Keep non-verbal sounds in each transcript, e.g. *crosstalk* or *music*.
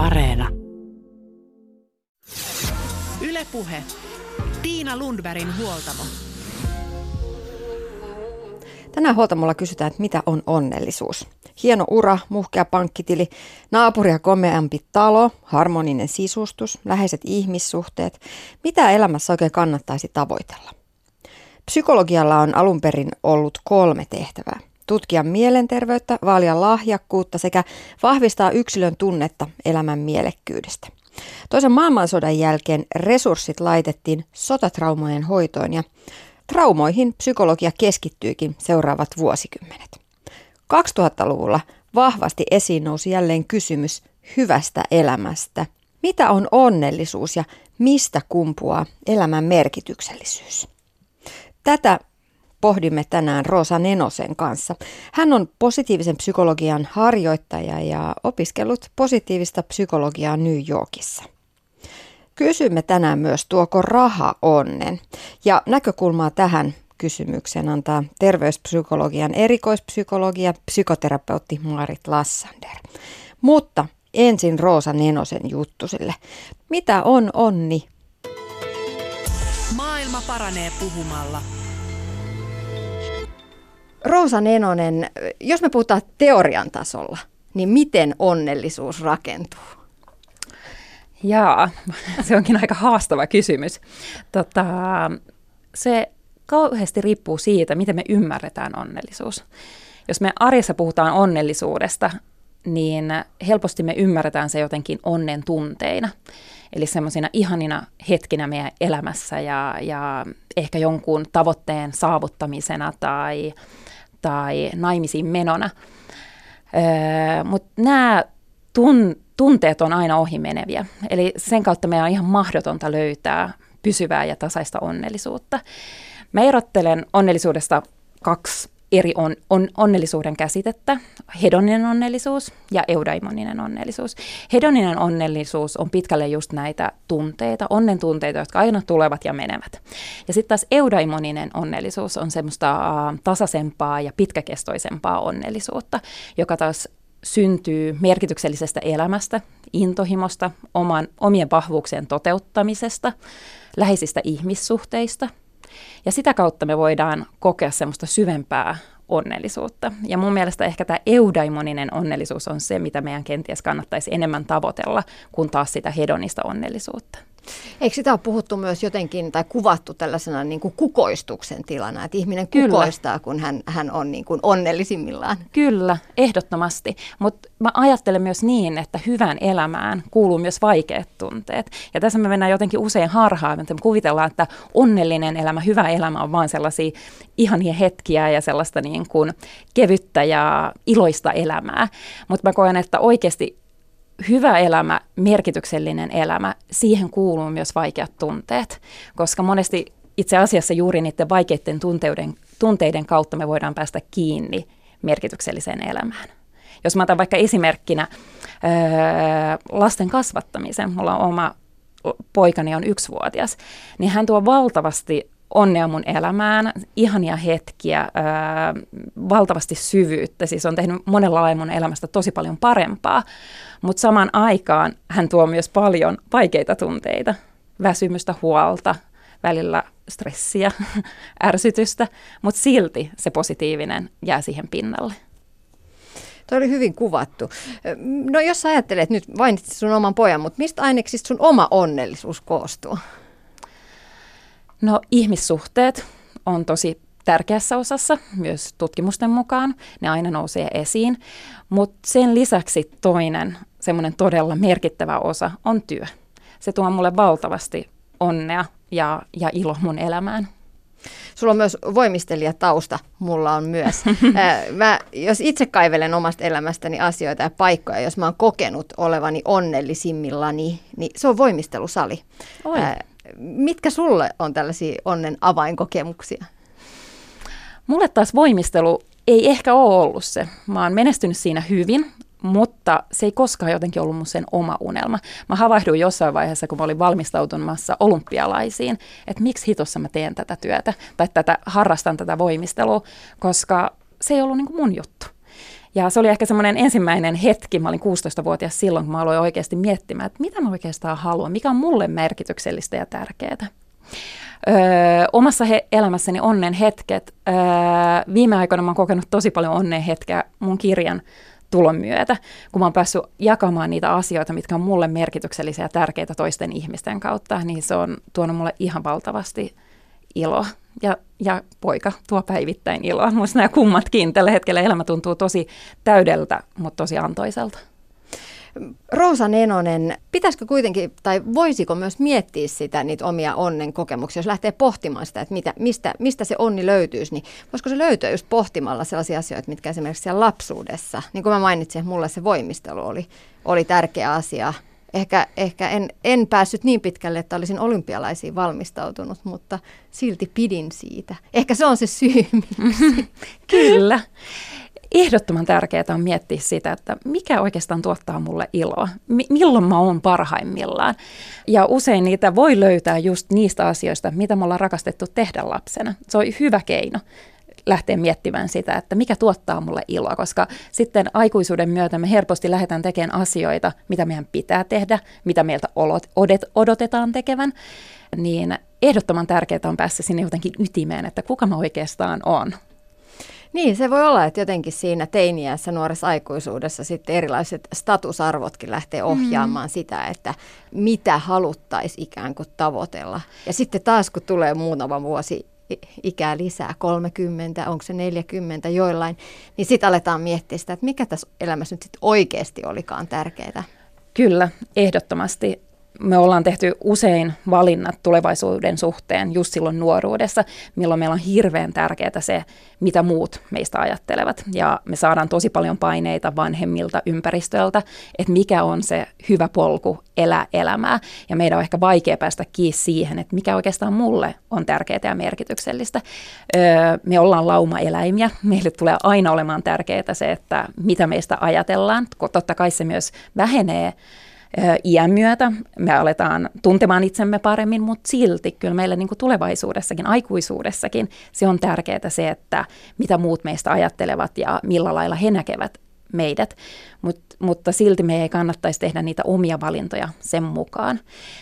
Areena. Ylepuhe. Tiina Lundbergin huoltamo. Tänään huoltamolla kysytään, että mitä on onnellisuus. Hieno ura, muhkea pankkitili, naapuria komeampi talo, harmoninen sisustus, läheiset ihmissuhteet. Mitä elämässä oikein kannattaisi tavoitella? Psykologialla on alun perin ollut kolme tehtävää. Tutkia mielenterveyttä, vaalia lahjakkuutta sekä vahvistaa yksilön tunnetta elämän mielekkyydestä. Toisen maailmansodan jälkeen resurssit laitettiin sotatraumojen hoitoon ja traumoihin psykologia keskittyykin seuraavat vuosikymmenet. 2000-luvulla vahvasti esiin nousi jälleen kysymys hyvästä elämästä. Mitä on onnellisuus ja mistä kumpuaa elämän merkityksellisyys? Tätä pohdimme tänään Rosa Nenosen kanssa. Hän on positiivisen psykologian harjoittaja ja opiskellut positiivista psykologiaa New Yorkissa. Kysymme tänään myös, tuoko raha onnen? Ja näkökulmaa tähän kysymykseen antaa terveyspsykologian erikoispsykologia psykoterapeutti Marit Lassander. Mutta ensin Roosa Nenosen juttusille. Mitä on onni? Maailma paranee puhumalla. Roosa Nenonen, jos me puhutaan teorian tasolla, niin miten onnellisuus rakentuu? Jaa, *laughs* se onkin aika haastava kysymys. Tota, se kauheasti riippuu siitä, miten me ymmärretään onnellisuus. Jos me arjessa puhutaan onnellisuudesta, niin helposti me ymmärretään se jotenkin onnen tunteina. Eli semmoisina ihanina hetkinä meidän elämässä ja, ja ehkä jonkun tavoitteen saavuttamisena tai, tai naimisiin menona. Öö, Mutta nämä tun, tunteet on aina ohimeneviä. Eli sen kautta meidän on ihan mahdotonta löytää pysyvää ja tasaista onnellisuutta. Mä erottelen onnellisuudesta kaksi eri on, on, onnellisuuden käsitettä, hedoninen onnellisuus ja eudaimoninen onnellisuus. Hedoninen onnellisuus on pitkälle just näitä tunteita, onnen tunteita, jotka aina tulevat ja menevät. Ja sitten taas eudaimoninen onnellisuus on semmoista uh, tasaisempaa ja pitkäkestoisempaa onnellisuutta, joka taas syntyy merkityksellisestä elämästä, intohimosta, oman, omien vahvuuksien toteuttamisesta, läheisistä ihmissuhteista – ja sitä kautta me voidaan kokea semmoista syvempää onnellisuutta. Ja mun mielestä ehkä tämä eudaimoninen onnellisuus on se, mitä meidän kenties kannattaisi enemmän tavoitella, kuin taas sitä hedonista onnellisuutta. Eikö sitä ole puhuttu myös jotenkin tai kuvattu tällaisena niin kuin kukoistuksen tilana, että ihminen kukoistaa, Kyllä. kun hän, hän on niin kuin onnellisimmillaan? Kyllä, ehdottomasti. Mutta mä ajattelen myös niin, että hyvään elämään kuuluu myös vaikeat tunteet. Ja tässä me mennään jotenkin usein harhaan, että me kuvitellaan, että onnellinen elämä, hyvä elämä on vaan sellaisia ihania hetkiä ja sellaista niin kuin kevyttä ja iloista elämää. Mutta mä koen, että oikeasti hyvä elämä, merkityksellinen elämä, siihen kuuluu myös vaikeat tunteet, koska monesti itse asiassa juuri niiden vaikeiden tunteiden, tunteiden kautta me voidaan päästä kiinni merkitykselliseen elämään. Jos mä otan vaikka esimerkkinä öö, lasten kasvattamisen, mulla on oma poikani on yksivuotias, niin hän tuo valtavasti onnea mun elämään, ihania hetkiä, ää, valtavasti syvyyttä, siis on tehnyt monella lailla mun elämästä tosi paljon parempaa, mutta samaan aikaan hän tuo myös paljon vaikeita tunteita, väsymystä, huolta, välillä stressiä, *laughs* ärsytystä, mutta silti se positiivinen jää siihen pinnalle. Tuo oli hyvin kuvattu. No jos ajattelet nyt, mainitsit sun oman pojan, mutta mistä aineksista sun oma onnellisuus koostuu? No ihmissuhteet on tosi tärkeässä osassa, myös tutkimusten mukaan. Ne aina nousee esiin. Mutta sen lisäksi toinen semmoinen todella merkittävä osa on työ. Se tuo mulle valtavasti onnea ja, ja ilo mun elämään. Sulla on myös voimistelijatausta, mulla on myös. *laughs* Mä, jos itse kaivelen omasta elämästäni asioita ja paikkoja, jos mä oon kokenut olevani onnellisimmillani, niin se on voimistelusali. Oi. Mitkä sulle on tällaisia onnen avainkokemuksia? Mulle taas voimistelu ei ehkä ole ollut se. Mä oon menestynyt siinä hyvin, mutta se ei koskaan jotenkin ollut mun sen oma unelma. Mä havahduin jossain vaiheessa, kun mä olin valmistautumassa olympialaisiin, että miksi hitossa mä teen tätä työtä tai tätä, harrastan tätä voimistelua, koska se ei ollut niin mun juttu. Ja se oli ehkä semmoinen ensimmäinen hetki, mä olin 16-vuotias silloin, kun mä aloin oikeasti miettimään, että mitä mä oikeastaan haluan, mikä on mulle merkityksellistä ja tärkeää. Öö, omassa he, elämässäni onnen hetket. Öö, viime aikoina mä oon kokenut tosi paljon onnen hetkeä mun kirjan tulon myötä, kun mä oon päässyt jakamaan niitä asioita, mitkä on mulle merkityksellisiä ja tärkeitä toisten ihmisten kautta, niin se on tuonut mulle ihan valtavasti iloa. Ja, ja poika tuo päivittäin iloa. Musta nämä kummatkin tällä hetkellä elämä tuntuu tosi täydeltä, mutta tosi antoiselta. Roosa Nenonen, pitäisikö kuitenkin, tai voisiko myös miettiä sitä, niitä omia onnen kokemuksia, jos lähtee pohtimaan sitä, että mitä, mistä, mistä se onni löytyisi, niin voisiko se löytyä just pohtimalla sellaisia asioita, mitkä esimerkiksi siellä lapsuudessa, niin kuin mä mainitsin, että mulle se voimistelu oli, oli tärkeä asia. Ehkä, ehkä en, en päässyt niin pitkälle, että olisin olympialaisiin valmistautunut, mutta silti pidin siitä. Ehkä se on se syy. *laughs* *laughs* Kyllä ehdottoman tärkeää on miettiä sitä, että mikä oikeastaan tuottaa mulle iloa, M- milloin mä oon parhaimmillaan. Ja usein niitä voi löytää just niistä asioista, mitä me ollaan rakastettu tehdä lapsena. Se on hyvä keino lähteä miettimään sitä, että mikä tuottaa mulle iloa, koska sitten aikuisuuden myötä me helposti lähdetään tekemään asioita, mitä meidän pitää tehdä, mitä meiltä odotetaan tekevän, niin ehdottoman tärkeää on päästä sinne jotenkin ytimeen, että kuka mä oikeastaan on. Niin, se voi olla, että jotenkin siinä teiniässä nuoressa aikuisuudessa sitten erilaiset statusarvotkin lähtee ohjaamaan mm. sitä, että mitä haluttaisiin ikään kuin tavoitella. Ja sitten taas kun tulee muutama vuosi ikää lisää, 30, onko se 40 joillain, niin sitten aletaan miettiä sitä, että mikä tässä elämässä nyt sitten oikeasti olikaan tärkeää. Kyllä, ehdottomasti me ollaan tehty usein valinnat tulevaisuuden suhteen just silloin nuoruudessa, milloin meillä on hirveän tärkeää se, mitä muut meistä ajattelevat. Ja me saadaan tosi paljon paineita vanhemmilta ympäristöltä, että mikä on se hyvä polku elää elämää. Ja meidän on ehkä vaikea päästä kiinni siihen, että mikä oikeastaan mulle on tärkeää ja merkityksellistä. Öö, me ollaan laumaeläimiä. Meille tulee aina olemaan tärkeää se, että mitä meistä ajatellaan. Totta kai se myös vähenee iän myötä. Me aletaan tuntemaan itsemme paremmin, mutta silti kyllä meillä niin kuin tulevaisuudessakin, aikuisuudessakin se on tärkeää se, että mitä muut meistä ajattelevat ja millä lailla he näkevät meidät, Mut, mutta silti me ei kannattaisi tehdä niitä omia valintoja sen mukaan.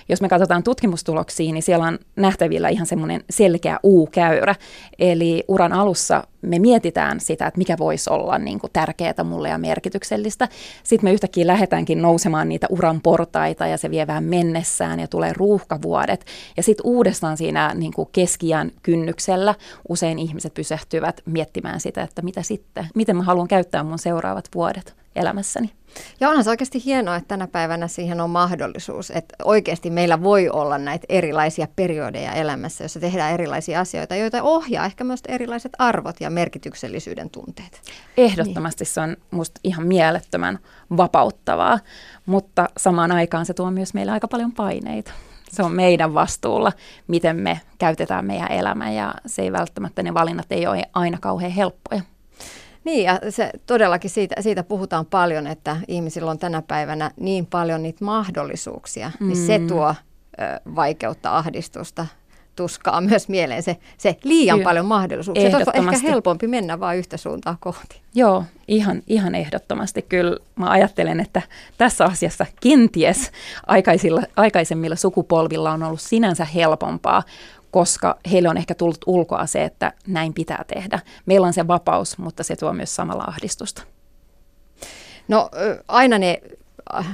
Jos me katsotaan tutkimustuloksia, niin siellä on nähtävillä ihan semmoinen selkeä U-käyrä. Eli uran alussa me mietitään sitä, että mikä voisi olla niin kuin tärkeää mulle ja merkityksellistä. Sitten me yhtäkkiä lähdetäänkin nousemaan niitä uran portaita ja se vie vähän mennessään ja tulee ruuhkavuodet. Ja sitten uudestaan siinä niin kuin keskiään kynnyksellä usein ihmiset pysähtyvät miettimään sitä, että mitä sitten, miten mä haluan käyttää mun seuraavat vuodet elämässäni. Ja onhan se oikeasti hienoa, että tänä päivänä siihen on mahdollisuus, että oikeasti meillä voi olla näitä erilaisia periodeja elämässä, jossa tehdään erilaisia asioita, joita ohjaa ehkä myös erilaiset arvot ja merkityksellisyyden tunteet. Ehdottomasti niin. se on musta ihan mielettömän vapauttavaa, mutta samaan aikaan se tuo myös meille aika paljon paineita. Se on meidän vastuulla, miten me käytetään meidän elämä ja se ei välttämättä ne valinnat ei ole aina kauhean helppoja. Niin, ja se, todellakin siitä, siitä puhutaan paljon, että ihmisillä on tänä päivänä niin paljon niitä mahdollisuuksia, mm. niin se mm. tuo ö, vaikeutta, ahdistusta, tuskaa myös mieleen se, se liian Kyllä. paljon mahdollisuuksia. On ehkä helpompi mennä vain yhtä suuntaa kohti. Joo, ihan, ihan ehdottomasti. Kyllä mä ajattelen, että tässä asiassa kenties aikaisilla, aikaisemmilla sukupolvilla on ollut sinänsä helpompaa koska heille on ehkä tullut ulkoa se, että näin pitää tehdä. Meillä on se vapaus, mutta se tuo myös samalla ahdistusta. No aina ne äh,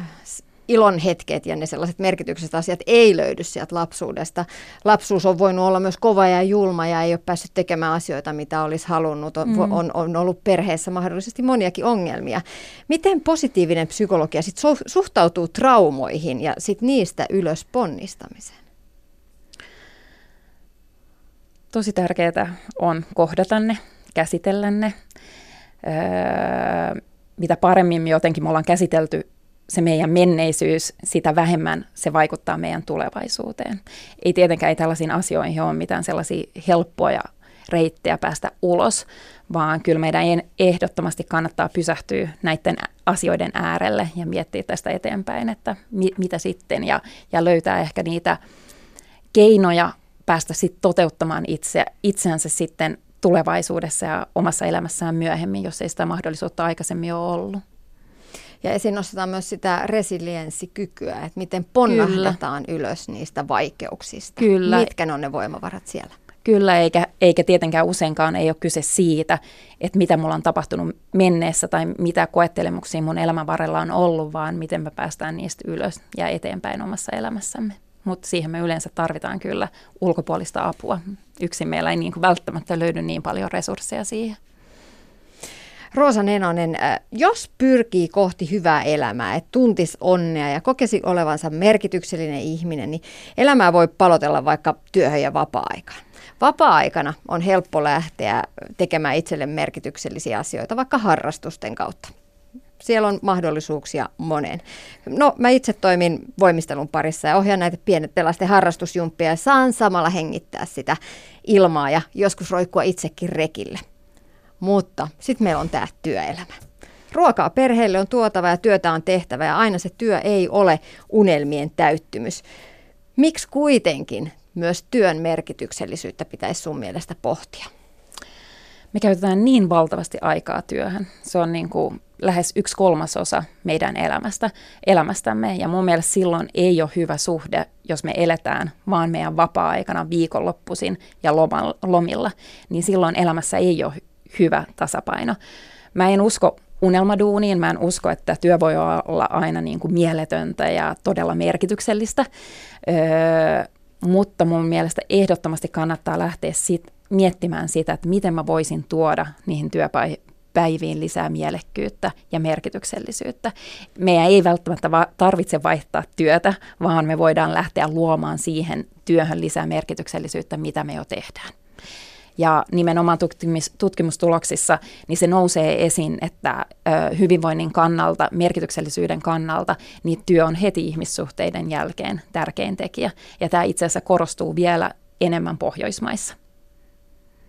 ilon hetket ja ne sellaiset merkitykset asiat ei löydy sieltä lapsuudesta. Lapsuus on voinut olla myös kova ja julma ja ei ole päässyt tekemään asioita, mitä olisi halunnut. On, mm. on, on ollut perheessä mahdollisesti moniakin ongelmia. Miten positiivinen psykologia sit suhtautuu traumoihin ja sit niistä ylös ponnistamiseen? Tosi tärkeää on kohdata ne, käsitellä ne. Öö, mitä paremmin me jotenkin me ollaan käsitelty se meidän menneisyys, sitä vähemmän se vaikuttaa meidän tulevaisuuteen. Ei tietenkään ei tällaisiin asioihin ole mitään sellaisia helppoja reittejä päästä ulos, vaan kyllä meidän ehdottomasti kannattaa pysähtyä näiden asioiden äärelle ja miettiä tästä eteenpäin, että mi- mitä sitten, ja, ja löytää ehkä niitä keinoja päästä sit toteuttamaan itse, itseänsä sitten tulevaisuudessa ja omassa elämässään myöhemmin, jos ei sitä mahdollisuutta aikaisemmin ole ollut. Ja esiin nostetaan myös sitä resilienssikykyä, että miten ponnahdetaan Kyllä. ylös niistä vaikeuksista. Kyllä. Mitkä ne on ne voimavarat siellä? Kyllä, eikä, eikä tietenkään useinkaan ei ole kyse siitä, että mitä mulla on tapahtunut menneessä tai mitä koettelemuksia mun elämän varrella on ollut, vaan miten me päästään niistä ylös ja eteenpäin omassa elämässämme. Mutta siihen me yleensä tarvitaan kyllä ulkopuolista apua. Yksin meillä ei niin kuin välttämättä löydy niin paljon resursseja siihen. Roosa Nenonen, äh, jos pyrkii kohti hyvää elämää, että tuntis onnea ja kokesi olevansa merkityksellinen ihminen, niin elämää voi palotella vaikka työhön ja vapaa-aikaan. Vapaa-aikana on helppo lähteä tekemään itselle merkityksellisiä asioita, vaikka harrastusten kautta. Siellä on mahdollisuuksia moneen. No, mä itse toimin voimistelun parissa ja ohjaan näitä pienet lasten harrastusjumppia ja saan samalla hengittää sitä ilmaa ja joskus roikkua itsekin rekille. Mutta sitten meillä on tämä työelämä. Ruokaa perheelle on tuotava ja työtä on tehtävä ja aina se työ ei ole unelmien täyttymys. Miksi kuitenkin myös työn merkityksellisyyttä pitäisi sun mielestä pohtia? Me käytetään niin valtavasti aikaa työhön. Se on niin kuin lähes yksi kolmasosa meidän elämästä, elämästämme. Ja mun mielestä silloin ei ole hyvä suhde, jos me eletään vaan meidän vapaa-aikana viikonloppuisin ja lomilla, niin silloin elämässä ei ole hyvä tasapaino. Mä en usko unelmaduuniin. Mä en usko, että työ voi olla aina niin kuin mieletöntä ja todella merkityksellistä. Öö, mutta mun mielestä ehdottomasti kannattaa lähteä sit, miettimään sitä, että miten mä voisin tuoda niihin työpäiviin lisää mielekkyyttä ja merkityksellisyyttä. Meidän ei välttämättä tarvitse vaihtaa työtä, vaan me voidaan lähteä luomaan siihen työhön lisää merkityksellisyyttä, mitä me jo tehdään. Ja nimenomaan tutkimus, tutkimustuloksissa niin se nousee esiin, että ö, hyvinvoinnin kannalta, merkityksellisyyden kannalta, niin työ on heti ihmissuhteiden jälkeen tärkein tekijä. Ja tämä itse asiassa korostuu vielä enemmän Pohjoismaissa.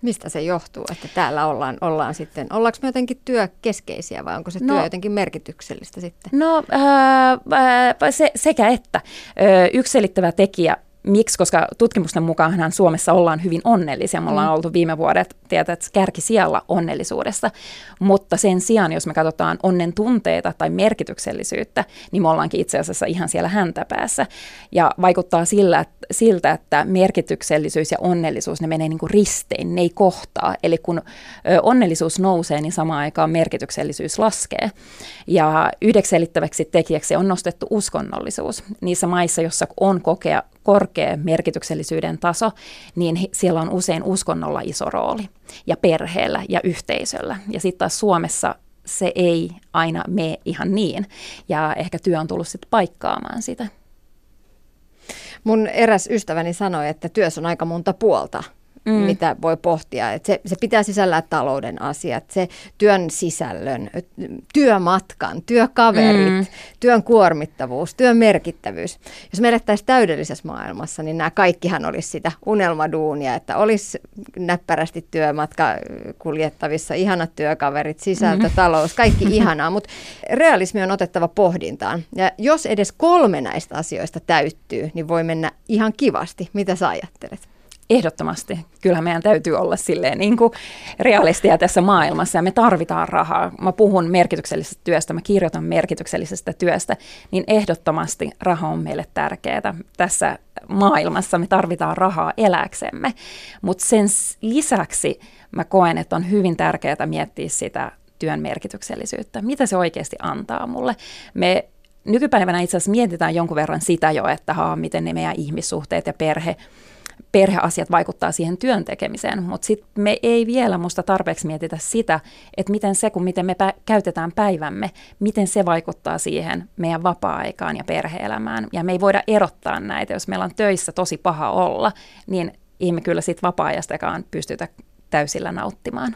Mistä se johtuu, että täällä ollaan, ollaan sitten, ollaanko me jotenkin työkeskeisiä vai onko se no, työ jotenkin merkityksellistä sitten? No äh, se, sekä että. Ö, yksi selittävä tekijä Miksi? Koska tutkimusten mukaan Suomessa ollaan hyvin onnellisia. Me ollaan mm. oltu viime vuodet, tiedät, kärki siellä onnellisuudessa. Mutta sen sijaan, jos me katsotaan onnen tunteita tai merkityksellisyyttä, niin me ollaankin itse asiassa ihan siellä häntäpäässä. Ja vaikuttaa sillä, siltä, että merkityksellisyys ja onnellisuus, ne menee niin kuin ristein, ne ei kohtaa. Eli kun onnellisuus nousee, niin samaan aikaan merkityksellisyys laskee. Ja yhdeksi selittäväksi tekijäksi on nostettu uskonnollisuus. Niissä maissa, jossa on kokea, korkea merkityksellisyyden taso, niin siellä on usein uskonnolla iso rooli ja perheellä ja yhteisöllä. Ja sitten taas Suomessa se ei aina mene ihan niin ja ehkä työ on tullut sitten paikkaamaan sitä. Mun eräs ystäväni sanoi, että työssä on aika monta puolta mm. mitä voi pohtia. Et se, se pitää sisällään talouden asiat, se työn sisällön, työmatkan, työkaverit, mm. työn kuormittavuus, työn merkittävyys. Jos me elettäisiin täydellisessä maailmassa, niin nämä kaikkihan olisi sitä unelmaduunia, että olisi näppärästi työmatka kuljettavissa, ihanat työkaverit, sisältö, mm. talous, kaikki *laughs* ihanaa, mutta realismi on otettava pohdintaan. Ja jos edes kolme näistä asioista täyttyy, niin voi mennä ihan kivasti. Mitä sä ajattelet? Ehdottomasti. Kyllä meidän täytyy olla silleen niin kuin realistia tässä maailmassa ja me tarvitaan rahaa. Mä puhun merkityksellisestä työstä, mä kirjoitan merkityksellisestä työstä, niin ehdottomasti raha on meille tärkeää. Tässä maailmassa me tarvitaan rahaa eläksemme, mutta sen lisäksi mä koen, että on hyvin tärkeää miettiä sitä työn merkityksellisyyttä. Mitä se oikeasti antaa mulle? Me nykypäivänä itse asiassa mietitään jonkun verran sitä jo, että haa, miten ne meidän ihmissuhteet ja perhe perheasiat vaikuttaa siihen työn tekemiseen, mutta sitten me ei vielä musta tarpeeksi mietitä sitä, että miten se, kun miten me pä- käytetään päivämme, miten se vaikuttaa siihen meidän vapaa-aikaan ja perheelämään. Ja me ei voida erottaa näitä, jos meillä on töissä tosi paha olla, niin ei me kyllä siitä vapaa-ajastakaan pystytä täysillä nauttimaan.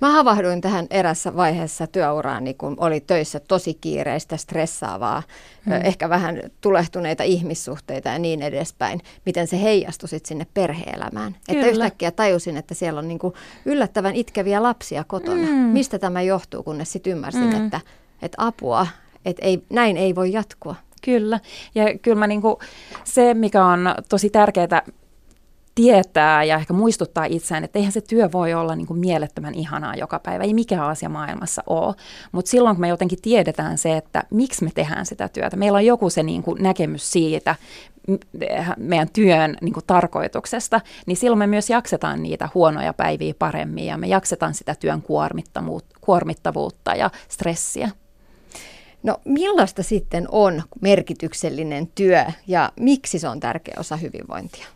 Mä havahduin tähän erässä vaiheessa työuraani, kun oli töissä tosi kiireistä, stressaavaa, hmm. ehkä vähän tulehtuneita ihmissuhteita ja niin edespäin. Miten se heijastui sit sinne perheelämään. Kyllä. Että yhtäkkiä tajusin, että siellä on niinku yllättävän itkeviä lapsia kotona. Hmm. Mistä tämä johtuu, kunnes sitten ymmärsin, hmm. että, että apua, että ei, näin ei voi jatkua. Kyllä, ja kyllä mä niinku, se, mikä on tosi tärkeää tietää ja ehkä muistuttaa itseään, että eihän se työ voi olla niin kuin mielettömän ihanaa joka päivä, ei mikään asia maailmassa ole. Mutta silloin kun me jotenkin tiedetään se, että miksi me tehdään sitä työtä, meillä on joku se niin kuin näkemys siitä, meidän työn niin kuin tarkoituksesta, niin silloin me myös jaksetaan niitä huonoja päiviä paremmin ja me jaksetaan sitä työn kuormittavuutta ja stressiä. No millaista sitten on merkityksellinen työ ja miksi se on tärkeä osa hyvinvointia?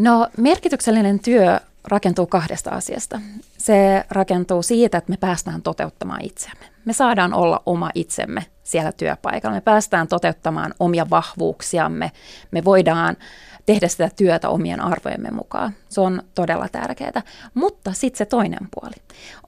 No merkityksellinen työ rakentuu kahdesta asiasta. Se rakentuu siitä, että me päästään toteuttamaan itseämme. Me saadaan olla oma itsemme siellä työpaikalla. Me päästään toteuttamaan omia vahvuuksiamme. Me voidaan tehdä sitä työtä omien arvojemme mukaan. Se on todella tärkeää. Mutta sitten se toinen puoli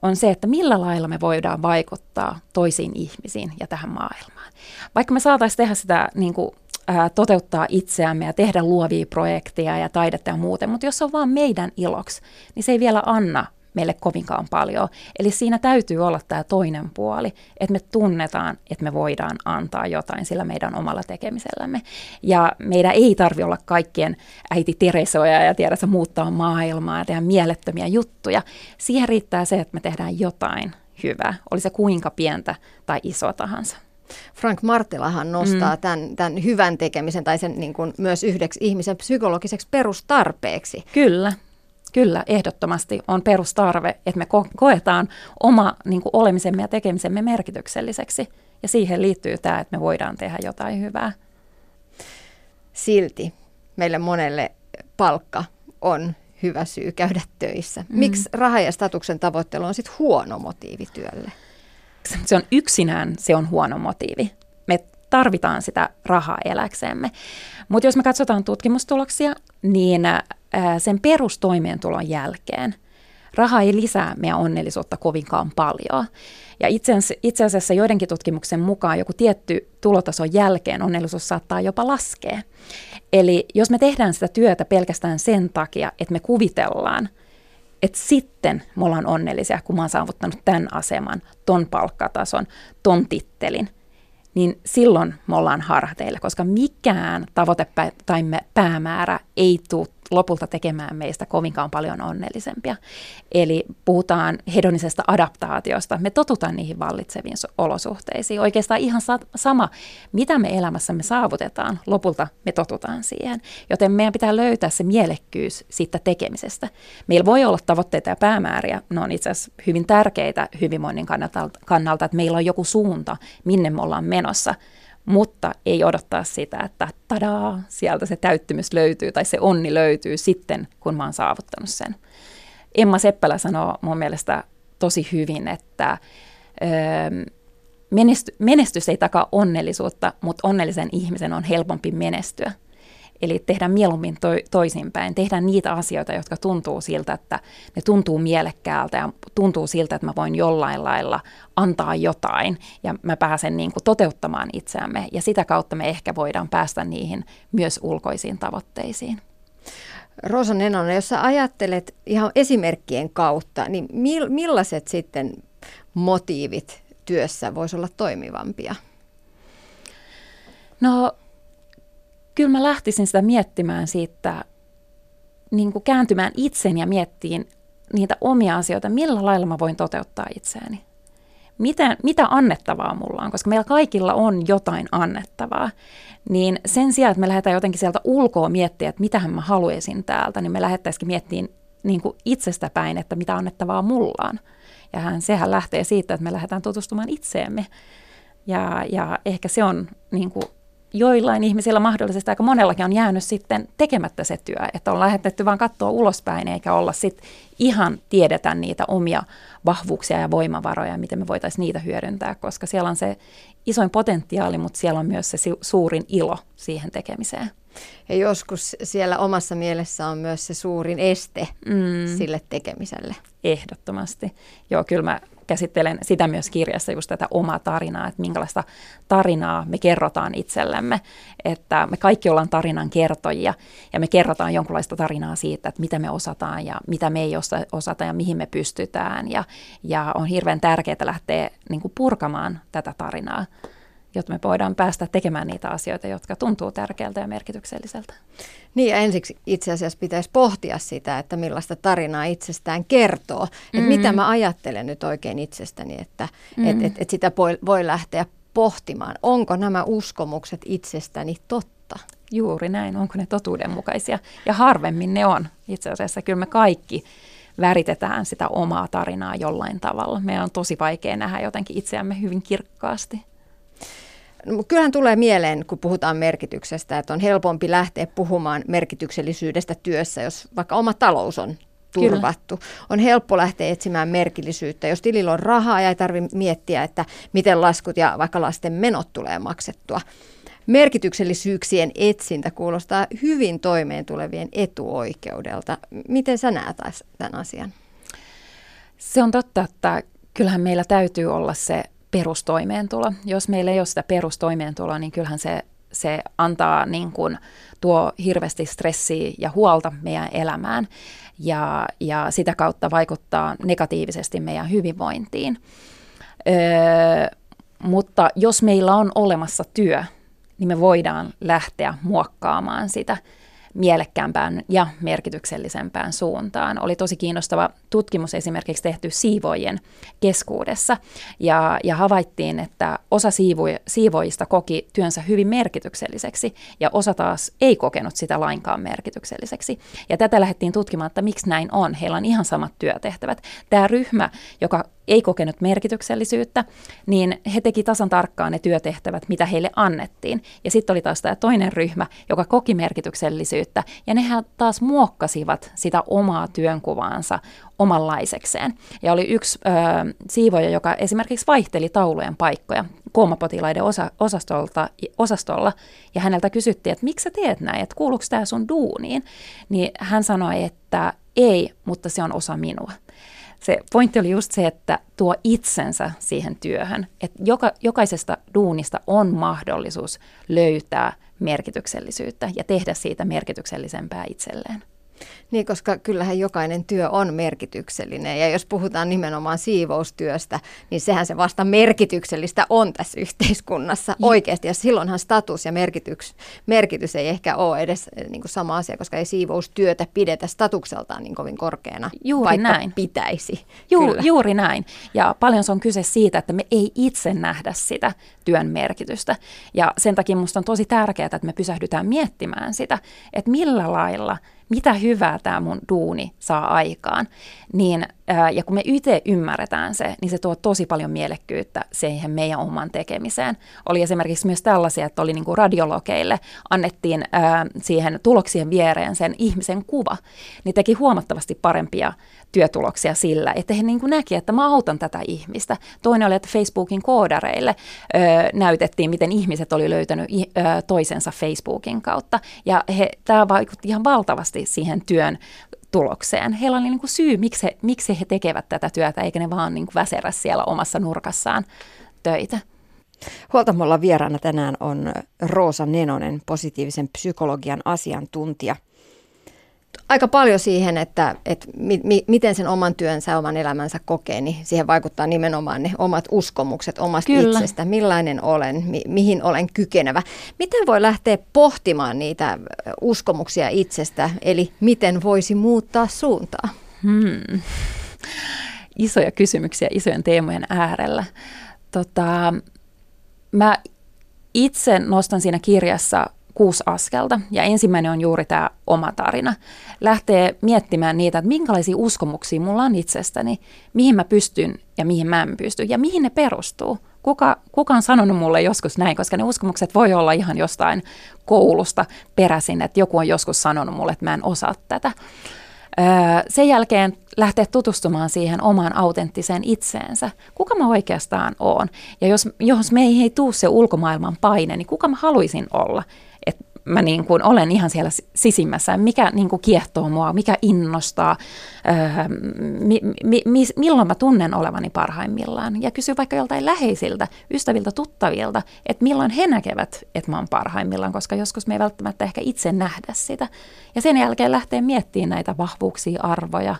on se, että millä lailla me voidaan vaikuttaa toisiin ihmisiin ja tähän maailmaan. Vaikka me saataisiin tehdä sitä niin kuin ää, toteuttaa itseämme ja tehdä luovia projekteja ja taidetta ja muuten, mutta jos se on vaan meidän iloksi, niin se ei vielä anna meille kovinkaan paljon. Eli siinä täytyy olla tämä toinen puoli, että me tunnetaan, että me voidaan antaa jotain sillä meidän omalla tekemisellämme. Ja meidän ei tarvi olla kaikkien äiti Teresoja ja tiedä muuttaa maailmaa ja tehdä mielettömiä juttuja. Siihen riittää se, että me tehdään jotain hyvää, oli se kuinka pientä tai iso tahansa. Frank Martelahan nostaa mm. tämän, tämän hyvän tekemisen tai sen niin kuin myös yhdeksi ihmisen psykologiseksi perustarpeeksi. Kyllä. Kyllä, ehdottomasti on perustarve, että me ko- koetaan oma niin kuin olemisemme ja tekemisemme merkitykselliseksi. Ja siihen liittyy tämä, että me voidaan tehdä jotain hyvää. Silti meille monelle palkka on hyvä syy käydä töissä. Mm. Miksi raha ja statuksen tavoittelu on sitten huono motiivi työlle? Se on yksinään, se on huono motiivi. Me tarvitaan sitä rahaa eläksemme. Mutta jos me katsotaan tutkimustuloksia, niin sen perustoimeentulon jälkeen raha ei lisää meidän onnellisuutta kovinkaan paljon. Ja itse asiassa joidenkin tutkimuksen mukaan joku tietty tulotason jälkeen onnellisuus saattaa jopa laskea. Eli jos me tehdään sitä työtä pelkästään sen takia, että me kuvitellaan, että sitten me ollaan onnellisia, kun mä oon saavuttanut tämän aseman, ton palkkatason, ton tittelin, niin silloin me ollaan harhateilla, koska mikään tavoite tai päämäärä ei tule lopulta tekemään meistä kovinkaan paljon onnellisempia. Eli puhutaan hedonisesta adaptaatiosta. Me totutaan niihin vallitseviin olosuhteisiin. Oikeastaan ihan sama, mitä me elämässämme saavutetaan, lopulta me totutaan siihen. Joten meidän pitää löytää se mielekkyys siitä tekemisestä. Meillä voi olla tavoitteita ja päämääriä. Ne on itse asiassa hyvin tärkeitä hyvinvoinnin kannalta, kannalta että meillä on joku suunta, minne me ollaan menossa – mutta ei odottaa sitä, että tadaa, sieltä se täyttymys löytyy tai se onni löytyy sitten, kun mä oon saavuttanut sen. Emma Seppälä sanoo mun mielestä tosi hyvin, että ö, menesty, menestys ei takaa onnellisuutta, mutta onnellisen ihmisen on helpompi menestyä. Eli tehdään mieluummin to, toisinpäin. Tehdään niitä asioita, jotka tuntuu siltä, että ne tuntuu mielekkäältä ja tuntuu siltä, että mä voin jollain lailla antaa jotain ja mä pääsen niin kuin toteuttamaan itseämme. Ja sitä kautta me ehkä voidaan päästä niihin myös ulkoisiin tavoitteisiin. Rosa Nenonen, jos sä ajattelet ihan esimerkkien kautta, niin millaiset sitten motiivit työssä voisi olla toimivampia? No kyllä mä lähtisin sitä miettimään siitä, niin kuin kääntymään itseni ja miettiin niitä omia asioita, millä lailla mä voin toteuttaa itseäni. Mitä, mitä annettavaa mulla on, koska meillä kaikilla on jotain annettavaa. Niin sen sijaan, että me lähdetään jotenkin sieltä ulkoa miettiä, että mitähän mä haluaisin täältä, niin me lähettäisikin miettimään niin kuin itsestä päin, että mitä annettavaa mulla on. Ja sehän lähtee siitä, että me lähdetään tutustumaan itseemme. Ja, ja ehkä se on niin kuin joillain ihmisillä mahdollisesti aika monellakin on jäänyt sitten tekemättä se työ, että on lähetetty vaan katsoa ulospäin eikä olla sitten ihan tiedetä niitä omia vahvuuksia ja voimavaroja, miten me voitaisiin niitä hyödyntää, koska siellä on se isoin potentiaali, mutta siellä on myös se suurin ilo siihen tekemiseen. Ja joskus siellä omassa mielessä on myös se suurin este mm. sille tekemiselle. Ehdottomasti. Joo, kyllä mä käsittelen sitä myös kirjassa, just tätä omaa tarinaa, että minkälaista tarinaa me kerrotaan itsellemme. Että me kaikki ollaan tarinan kertojia ja me kerrotaan jonkunlaista tarinaa siitä, että mitä me osataan ja mitä me ei osata ja mihin me pystytään. Ja, ja on hirveän tärkeää lähteä niin kuin purkamaan tätä tarinaa jotta me voidaan päästä tekemään niitä asioita, jotka tuntuu tärkeältä ja merkitykselliseltä. Niin ja ensiksi itse asiassa pitäisi pohtia sitä, että millaista tarinaa itsestään kertoo. Mm. Että mitä mä ajattelen nyt oikein itsestäni, että mm. et, et, et sitä voi, voi lähteä pohtimaan. Onko nämä uskomukset itsestäni totta? Juuri näin, onko ne totuudenmukaisia? Ja harvemmin ne on. Itse asiassa kyllä me kaikki väritetään sitä omaa tarinaa jollain tavalla. Meidän on tosi vaikea nähdä jotenkin itseämme hyvin kirkkaasti. No, kyllähän tulee mieleen, kun puhutaan merkityksestä, että on helpompi lähteä puhumaan merkityksellisyydestä työssä, jos vaikka oma talous on turvattu. Kyllä. On helppo lähteä etsimään merkillisyyttä. Jos tilillä on rahaa ja ei tarvitse miettiä, että miten laskut ja vaikka lasten menot tulee maksettua. Merkityksellisyyksien etsintä kuulostaa hyvin toimeen tulevien etuoikeudelta. Miten sä näet tämän asian? Se on totta, että kyllähän meillä täytyy olla se perustoimeentulo. Jos meillä ei ole sitä perustoimeentuloa, niin kyllähän se, se antaa niin kuin, tuo hirveästi stressiä ja huolta meidän elämään ja, ja sitä kautta vaikuttaa negatiivisesti meidän hyvinvointiin. Öö, mutta jos meillä on olemassa työ, niin me voidaan lähteä muokkaamaan sitä mielekkäämpään ja merkityksellisempään suuntaan. Oli tosi kiinnostava tutkimus esimerkiksi tehty siivojen keskuudessa ja, ja havaittiin, että osa siivo, siivoista koki työnsä hyvin merkitykselliseksi ja osa taas ei kokenut sitä lainkaan merkitykselliseksi. Ja tätä lähdettiin tutkimaan, että miksi näin on. Heillä on ihan samat työtehtävät. Tämä ryhmä, joka ei kokenut merkityksellisyyttä, niin he teki tasan tarkkaan ne työtehtävät, mitä heille annettiin. Ja sitten oli taas tämä toinen ryhmä, joka koki merkityksellisyyttä, ja nehän taas muokkasivat sitä omaa työnkuvaansa omanlaisekseen. Ja oli yksi ö, siivoja, joka esimerkiksi vaihteli taulujen paikkoja koomapotilaiden osa, osastolta, osastolla, ja häneltä kysyttiin, että miksi sä teet näin, että kuuluuko tämä sun duuniin, niin hän sanoi, että ei, mutta se on osa minua se pointti oli just se, että tuo itsensä siihen työhön. Että joka, jokaisesta duunista on mahdollisuus löytää merkityksellisyyttä ja tehdä siitä merkityksellisempää itselleen. Niin, koska kyllähän jokainen työ on merkityksellinen ja jos puhutaan nimenomaan siivoustyöstä, niin sehän se vasta merkityksellistä on tässä yhteiskunnassa oikeasti. Ja silloinhan status ja merkitys, merkitys ei ehkä ole edes eh, niin kuin sama asia, koska ei siivoustyötä pidetä statukseltaan niin kovin korkeana, juuri vaikka näin. pitäisi. Ju, juuri näin. Ja paljon se on kyse siitä, että me ei itse nähdä sitä työn merkitystä. Ja sen takia minusta on tosi tärkeää, että me pysähdytään miettimään sitä, että millä lailla – mitä hyvää tämä mun duuni saa aikaan. Niin, ää, ja kun me itse ymmärretään se, niin se tuo tosi paljon mielekkyyttä siihen meidän oman tekemiseen. Oli esimerkiksi myös tällaisia, että oli niinku radiologeille annettiin ää, siihen tuloksien viereen sen ihmisen kuva, niin teki huomattavasti parempia työtuloksia sillä, että he niin kuin näki, että mä autan tätä ihmistä. Toinen oli, että Facebookin koodareille ö, näytettiin, miten ihmiset oli löytänyt ö, toisensa Facebookin kautta. Ja tämä vaikutti ihan valtavasti siihen työn tulokseen. Heillä oli niin kuin syy, miksi he, miksi he tekevät tätä työtä, eikä ne vaan niin kuin väserä siellä omassa nurkassaan töitä. Huoltamolla vieraana tänään on Roosa Nenonen, positiivisen psykologian asiantuntija – aika paljon siihen, että, että mi, mi, miten sen oman työnsä, oman elämänsä kokee, niin siihen vaikuttaa nimenomaan ne omat uskomukset omasta Kyllä. itsestä, millainen olen, mi, mihin olen kykenevä. Miten voi lähteä pohtimaan niitä uskomuksia itsestä, eli miten voisi muuttaa suuntaa? Hmm. Isoja kysymyksiä isojen teemojen äärellä. Tota, mä itse nostan siinä kirjassa kuusi askelta. Ja ensimmäinen on juuri tämä oma tarina. Lähtee miettimään niitä, että minkälaisia uskomuksia mulla on itsestäni, mihin mä pystyn ja mihin mä en pysty ja mihin ne perustuu. Kuka, kuka on sanonut mulle joskus näin, koska ne uskomukset voi olla ihan jostain koulusta peräisin, että joku on joskus sanonut mulle, että mä en osaa tätä. Öö, sen jälkeen lähteä tutustumaan siihen omaan autenttiseen itseensä. Kuka mä oikeastaan oon? Ja jos, jos me ei, ei tuu se ulkomaailman paine, niin kuka mä haluaisin olla? Mä niin kuin olen ihan siellä sisimmässä, mikä niin kuin kiehtoo mua, mikä innostaa, öö, mi, mi, mi, milloin mä tunnen olevani parhaimmillaan. Ja kysy vaikka joltain läheisiltä, ystäviltä, tuttavilta, että milloin he näkevät, että mä oon parhaimmillaan, koska joskus me ei välttämättä ehkä itse nähdä sitä. Ja sen jälkeen lähtee miettimään näitä vahvuuksia, arvoja,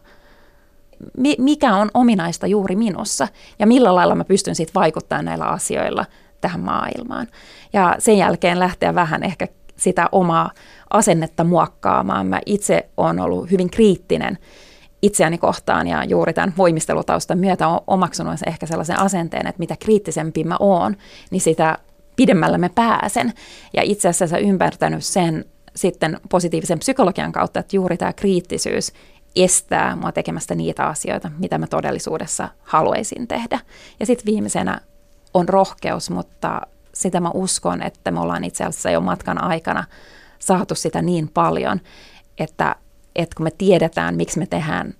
mikä on ominaista juuri minussa ja millä lailla mä pystyn sitten vaikuttamaan näillä asioilla tähän maailmaan. Ja sen jälkeen lähteä vähän ehkä sitä omaa asennetta muokkaamaan. Mä itse olen ollut hyvin kriittinen itseäni kohtaan ja juuri tämän voimistelutaustan myötä on omaksunut ehkä sellaisen asenteen, että mitä kriittisempi mä oon, niin sitä pidemmällä mä pääsen. Ja itse asiassa ymmärtänyt sen sitten positiivisen psykologian kautta, että juuri tämä kriittisyys estää mua tekemästä niitä asioita, mitä mä todellisuudessa haluaisin tehdä. Ja sitten viimeisenä on rohkeus, mutta sitä mä uskon, että me ollaan itse asiassa jo matkan aikana saatu sitä niin paljon, että, että kun me tiedetään, miksi me tehdään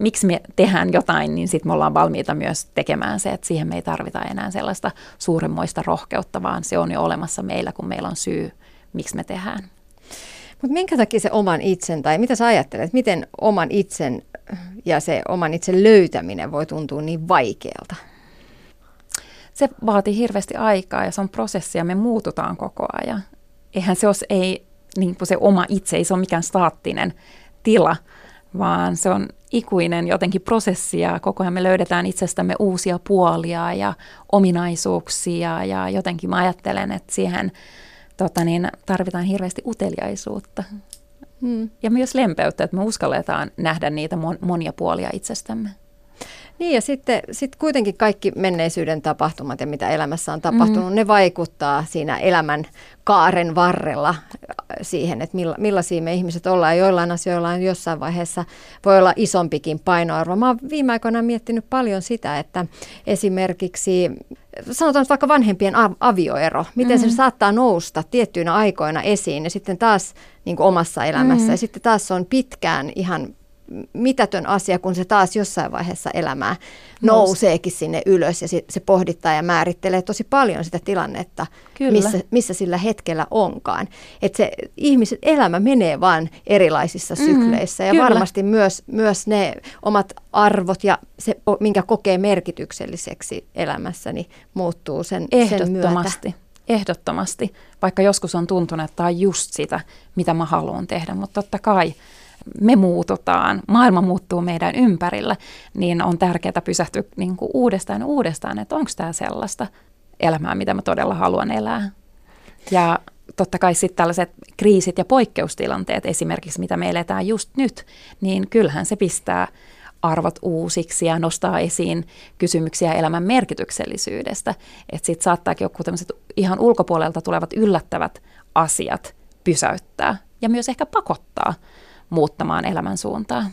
miksi me tehdään jotain, niin sitten me ollaan valmiita myös tekemään se, että siihen me ei tarvita enää sellaista suuremmoista rohkeutta, vaan se on jo olemassa meillä, kun meillä on syy, miksi me tehdään. Mutta minkä takia se oman itsen, tai mitä sä ajattelet, miten oman itsen ja se oman itsen löytäminen voi tuntua niin vaikealta? Se vaatii hirveästi aikaa ja se on prosessi ja me muututaan koko ajan. Eihän se, olisi, ei, niin se oma itse, ei se ole mikään staattinen tila, vaan se on ikuinen jotenkin prosessi ja koko ajan me löydetään itsestämme uusia puolia ja ominaisuuksia ja jotenkin mä ajattelen, että siihen tota niin, tarvitaan hirveästi uteliaisuutta. Hmm. Ja myös lempeyttä, että me uskalletaan nähdä niitä mon- monia puolia itsestämme. Niin ja sitten sit kuitenkin kaikki menneisyyden tapahtumat ja mitä elämässä on tapahtunut, mm-hmm. ne vaikuttaa siinä elämän kaaren varrella äh, siihen, että milla, millaisia me ihmiset ollaan. Joillain asioilla on jossain vaiheessa voi olla isompikin painoarvo. Mä oon viime aikoina miettinyt paljon sitä, että esimerkiksi sanotaan vaikka vanhempien avioero, miten mm-hmm. se saattaa nousta tiettyinä aikoina esiin ja sitten taas niin kuin omassa elämässä mm-hmm. ja sitten taas on pitkään ihan mitätön asia, kun se taas jossain vaiheessa elämää nouseekin sinne ylös ja se pohdittaa ja määrittelee tosi paljon sitä tilannetta, missä, missä sillä hetkellä onkaan. Että se ihmisen elämä menee vaan erilaisissa mm, sykleissä ja Kyllä. varmasti myös, myös ne omat arvot ja se, minkä kokee merkitykselliseksi elämässä, niin muuttuu sen, sen myötä. Ehdottomasti, vaikka joskus on tuntunut, että tämä on just sitä, mitä mä haluan tehdä, mutta totta kai me muututaan, maailma muuttuu meidän ympärillä, niin on tärkeää pysähtyä niin kuin uudestaan uudestaan, että onko tämä sellaista elämää, mitä mä todella haluan elää. Ja totta kai sitten tällaiset kriisit ja poikkeustilanteet esimerkiksi, mitä me eletään just nyt, niin kyllähän se pistää arvot uusiksi ja nostaa esiin kysymyksiä elämän merkityksellisyydestä. Että sitten saattaakin joku tämmöiset ihan ulkopuolelta tulevat yllättävät asiat pysäyttää ja myös ehkä pakottaa muuttamaan elämän suuntaa.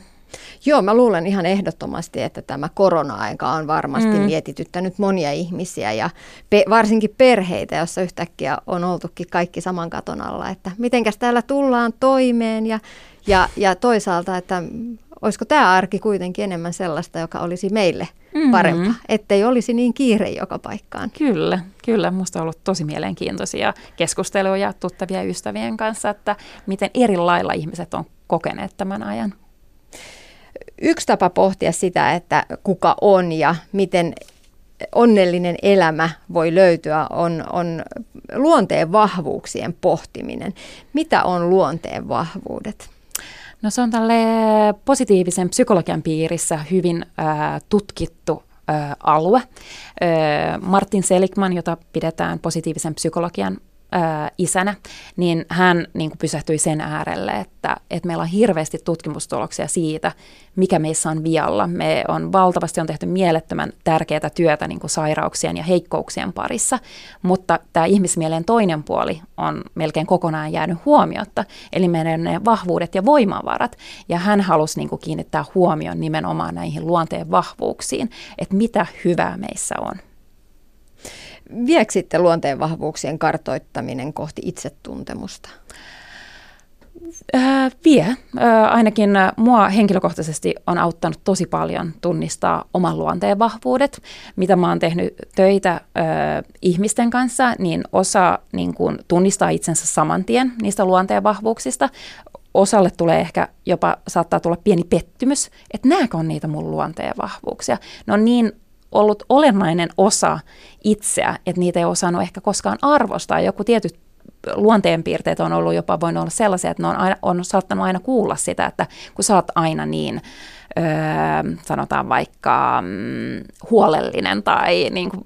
Joo, mä luulen ihan ehdottomasti, että tämä korona-aika on varmasti mm. mietityttänyt monia ihmisiä ja pe- varsinkin perheitä, jossa yhtäkkiä on oltukin kaikki saman katon alla, että mitenkäs täällä tullaan toimeen ja, ja, ja toisaalta, että olisiko tämä arki kuitenkin enemmän sellaista, joka olisi meille mm-hmm. parempaa, ettei olisi niin kiire joka paikkaan. Kyllä, kyllä. Minusta on ollut tosi mielenkiintoisia keskusteluja tuttavia ystävien kanssa, että miten eri lailla ihmiset on kokeneet tämän ajan. Yksi tapa pohtia sitä, että kuka on ja miten onnellinen elämä voi löytyä, on, on luonteen vahvuuksien pohtiminen. Mitä on luonteen vahvuudet? No se on tälle positiivisen psykologian piirissä hyvin äh, tutkittu äh, alue. Äh, Martin Seligman, jota pidetään positiivisen psykologian isänä, niin hän niin kuin pysähtyi sen äärelle, että, että meillä on hirveästi tutkimustuloksia siitä, mikä meissä on vialla. Me on valtavasti on tehty mielettömän tärkeää työtä niin kuin sairauksien ja heikkouksien parissa, mutta tämä ihmismielen toinen puoli on melkein kokonaan jäänyt huomiotta, eli meidän ne vahvuudet ja voimavarat. Ja hän halusi niin kuin kiinnittää huomion nimenomaan näihin luonteen vahvuuksiin, että mitä hyvää meissä on. Viekö sitten luonteen vahvuuksien kartoittaminen kohti itsetuntemusta? Äh, vie. Äh, ainakin äh, mua henkilökohtaisesti on auttanut tosi paljon tunnistaa oman luonteen vahvuudet. Mitä mä oon tehnyt töitä äh, ihmisten kanssa, niin osa niin kun, tunnistaa itsensä saman tien niistä luonteen vahvuuksista. Osalle tulee ehkä jopa, saattaa tulla pieni pettymys, että nämäkö on niitä mun luonteen vahvuuksia. Ne on niin ollut olennainen osa itseä, että niitä ei osannut ehkä koskaan arvostaa. Joku tietyt luonteenpiirteet on ollut jopa voinut olla sellaisia, että ne on, aina, on saattanut aina kuulla sitä, että kun sä oot aina niin öö, sanotaan vaikka mm, huolellinen tai niin kuin,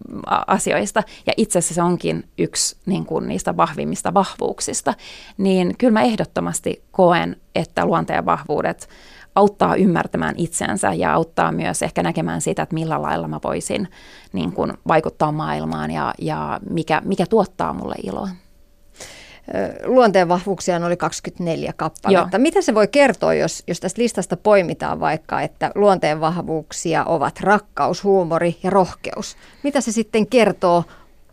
asioista, ja itse asiassa se onkin yksi niin kuin, niistä vahvimmista vahvuuksista, niin kyllä mä ehdottomasti koen, että luonteen vahvuudet auttaa ymmärtämään itsensä ja auttaa myös ehkä näkemään sitä, että millä lailla mä voisin niin kuin, vaikuttaa maailmaan ja, ja mikä, mikä tuottaa mulle iloa luonteen vahvuuksia oli 24 kappaletta. Joo. Mitä se voi kertoa, jos, jos tästä listasta poimitaan vaikka, että luonteen vahvuuksia ovat rakkaus, huumori ja rohkeus? Mitä se sitten kertoo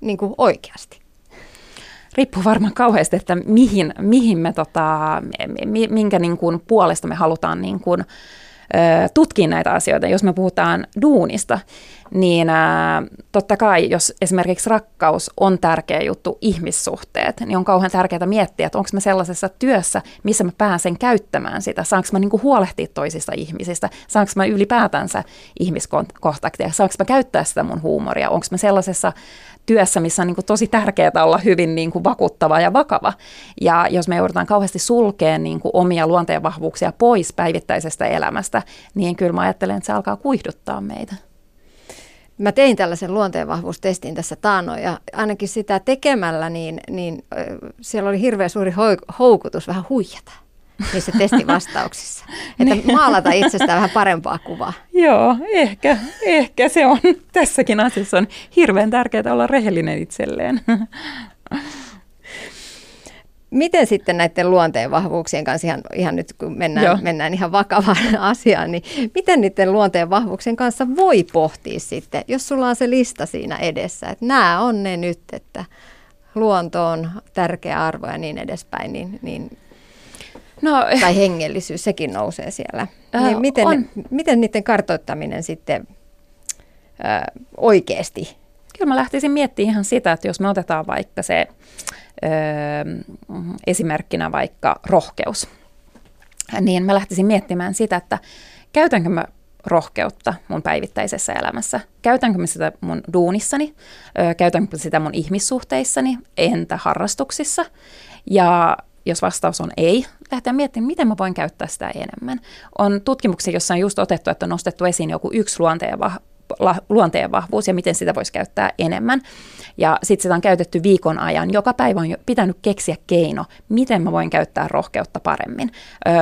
niin kuin oikeasti? Riippuu varmaan kauheasti, että mihin, mihin me, tota, minkä niin kuin puolesta me halutaan niin kuin, tutkia näitä asioita. Jos me puhutaan duunista, niin totta kai, jos esimerkiksi rakkaus on tärkeä juttu, ihmissuhteet, niin on kauhean tärkeää miettiä, että onko mä sellaisessa työssä, missä mä pääsen käyttämään sitä, saanko mä niinku huolehtia toisista ihmisistä, saanko mä ylipäätänsä ihmiskontakteja, saanko mä käyttää sitä mun huumoria, onko mä sellaisessa työssä, missä on niin kuin tosi tärkeää olla hyvin niin kuin vakuuttava ja vakava. Ja jos me joudutaan kauheasti sulkeen niin kuin omia luonteenvahvuuksia pois päivittäisestä elämästä, niin kyllä mä ajattelen, että se alkaa kuihduttaa meitä. Mä tein tällaisen luonteenvahvuustestin tässä taanoin ja ainakin sitä tekemällä, niin, niin siellä oli hirveän suuri houkutus vähän huijata niissä testivastauksissa. *laughs* Että niin. maalata itsestään vähän parempaa kuvaa. Joo, ehkä, ehkä se on. *laughs* Tässäkin asiassa on hirveän tärkeää olla rehellinen itselleen. *laughs* Miten sitten näiden luonteen vahvuuksien kanssa, ihan, ihan nyt kun mennään, mennään ihan vakavaan asiaan, niin miten niiden luonteen vahvuuksien kanssa voi pohtia sitten, jos sulla on se lista siinä edessä, että nämä on ne nyt, että luonto on tärkeä arvo ja niin edespäin, niin, niin No, *laughs* tai hengellisyys, sekin nousee siellä. Äh, niin miten, on. miten niiden kartoittaminen sitten äh, oikeasti? Kyllä mä lähtisin miettimään ihan sitä, että jos me otetaan vaikka se äh, esimerkkinä vaikka rohkeus, niin mä lähtisin miettimään sitä, että käytänkö mä rohkeutta mun päivittäisessä elämässä? Käytänkö mä sitä mun duunissani? Käytänkö sitä mun ihmissuhteissani? Entä harrastuksissa? Ja jos vastaus on ei, lähteä miettimään, miten mä voin käyttää sitä enemmän. On tutkimuksia, jossa on just otettu, että on nostettu esiin joku yksi luonteen luonteen vahvuus ja miten sitä voisi käyttää enemmän. Ja sitten sitä on käytetty viikon ajan. Joka päivä on pitänyt keksiä keino, miten mä voin käyttää rohkeutta paremmin. Öö,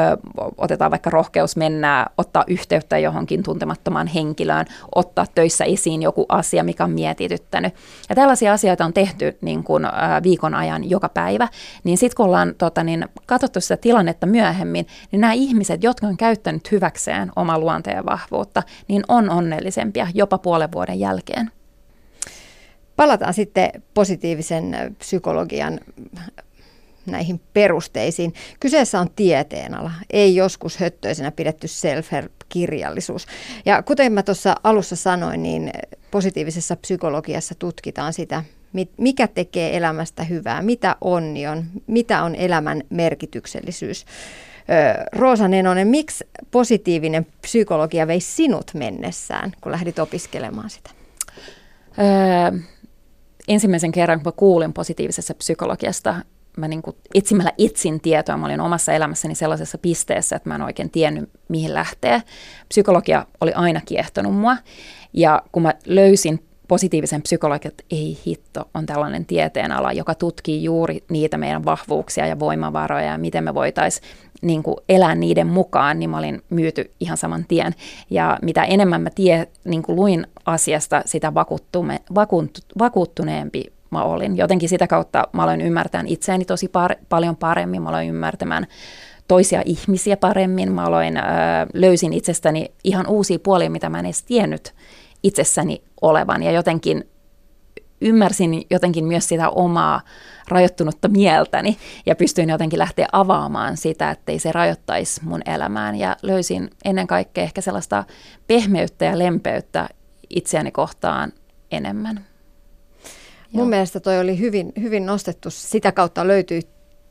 otetaan vaikka rohkeus mennä, ottaa yhteyttä johonkin tuntemattomaan henkilöön, ottaa töissä esiin joku asia, mikä on mietityttänyt. Ja tällaisia asioita on tehty niin kun, ö, viikon ajan joka päivä. Niin sitten kun ollaan tota, niin, katsottu sitä tilannetta myöhemmin, niin nämä ihmiset, jotka on käyttänyt hyväkseen oma luonteen vahvuutta, niin on onnellisempia jopa puolen vuoden jälkeen. Palataan sitten positiivisen psykologian näihin perusteisiin. Kyseessä on tieteenala, ei joskus höttöisenä pidetty self-help-kirjallisuus. Ja kuten mä tuossa alussa sanoin, niin positiivisessa psykologiassa tutkitaan sitä, mikä tekee elämästä hyvää, mitä onni on, mitä on elämän merkityksellisyys. Roosa Nenonen, miksi positiivinen psykologia vei sinut mennessään, kun lähdit opiskelemaan sitä? Öö, ensimmäisen kerran, kun kuulin positiivisessa psykologiasta, mä niin kuin etsimällä itsin tietoa, mä olin omassa elämässäni sellaisessa pisteessä, että mä en oikein tiennyt, mihin lähtee. Psykologia oli aina kiehtonut mua, ja kun mä löysin positiivisen psykologian, että ei hitto, on tällainen tieteenala, joka tutkii juuri niitä meidän vahvuuksia ja voimavaroja ja miten me voitaisiin niin kuin elää niiden mukaan, niin mä olin myyty ihan saman tien. Ja mitä enemmän mä tie, niin kuin luin asiasta, sitä vakuuttume, vakuut, vakuuttuneempi mä olin. Jotenkin sitä kautta mä aloin ymmärtämään itseäni tosi par, paljon paremmin, mä aloin ymmärtämään toisia ihmisiä paremmin, mä aloin, ö, löysin itsestäni ihan uusia puolia, mitä mä en edes tiennyt itsessäni olevan ja jotenkin ymmärsin jotenkin myös sitä omaa rajoittunutta mieltäni ja pystyin jotenkin lähteä avaamaan sitä, ettei se rajoittaisi mun elämään ja löysin ennen kaikkea ehkä sellaista pehmeyttä ja lempeyttä itseäni kohtaan enemmän. Mun Joo. mielestä toi oli hyvin, hyvin nostettu. Sitä kautta löytyi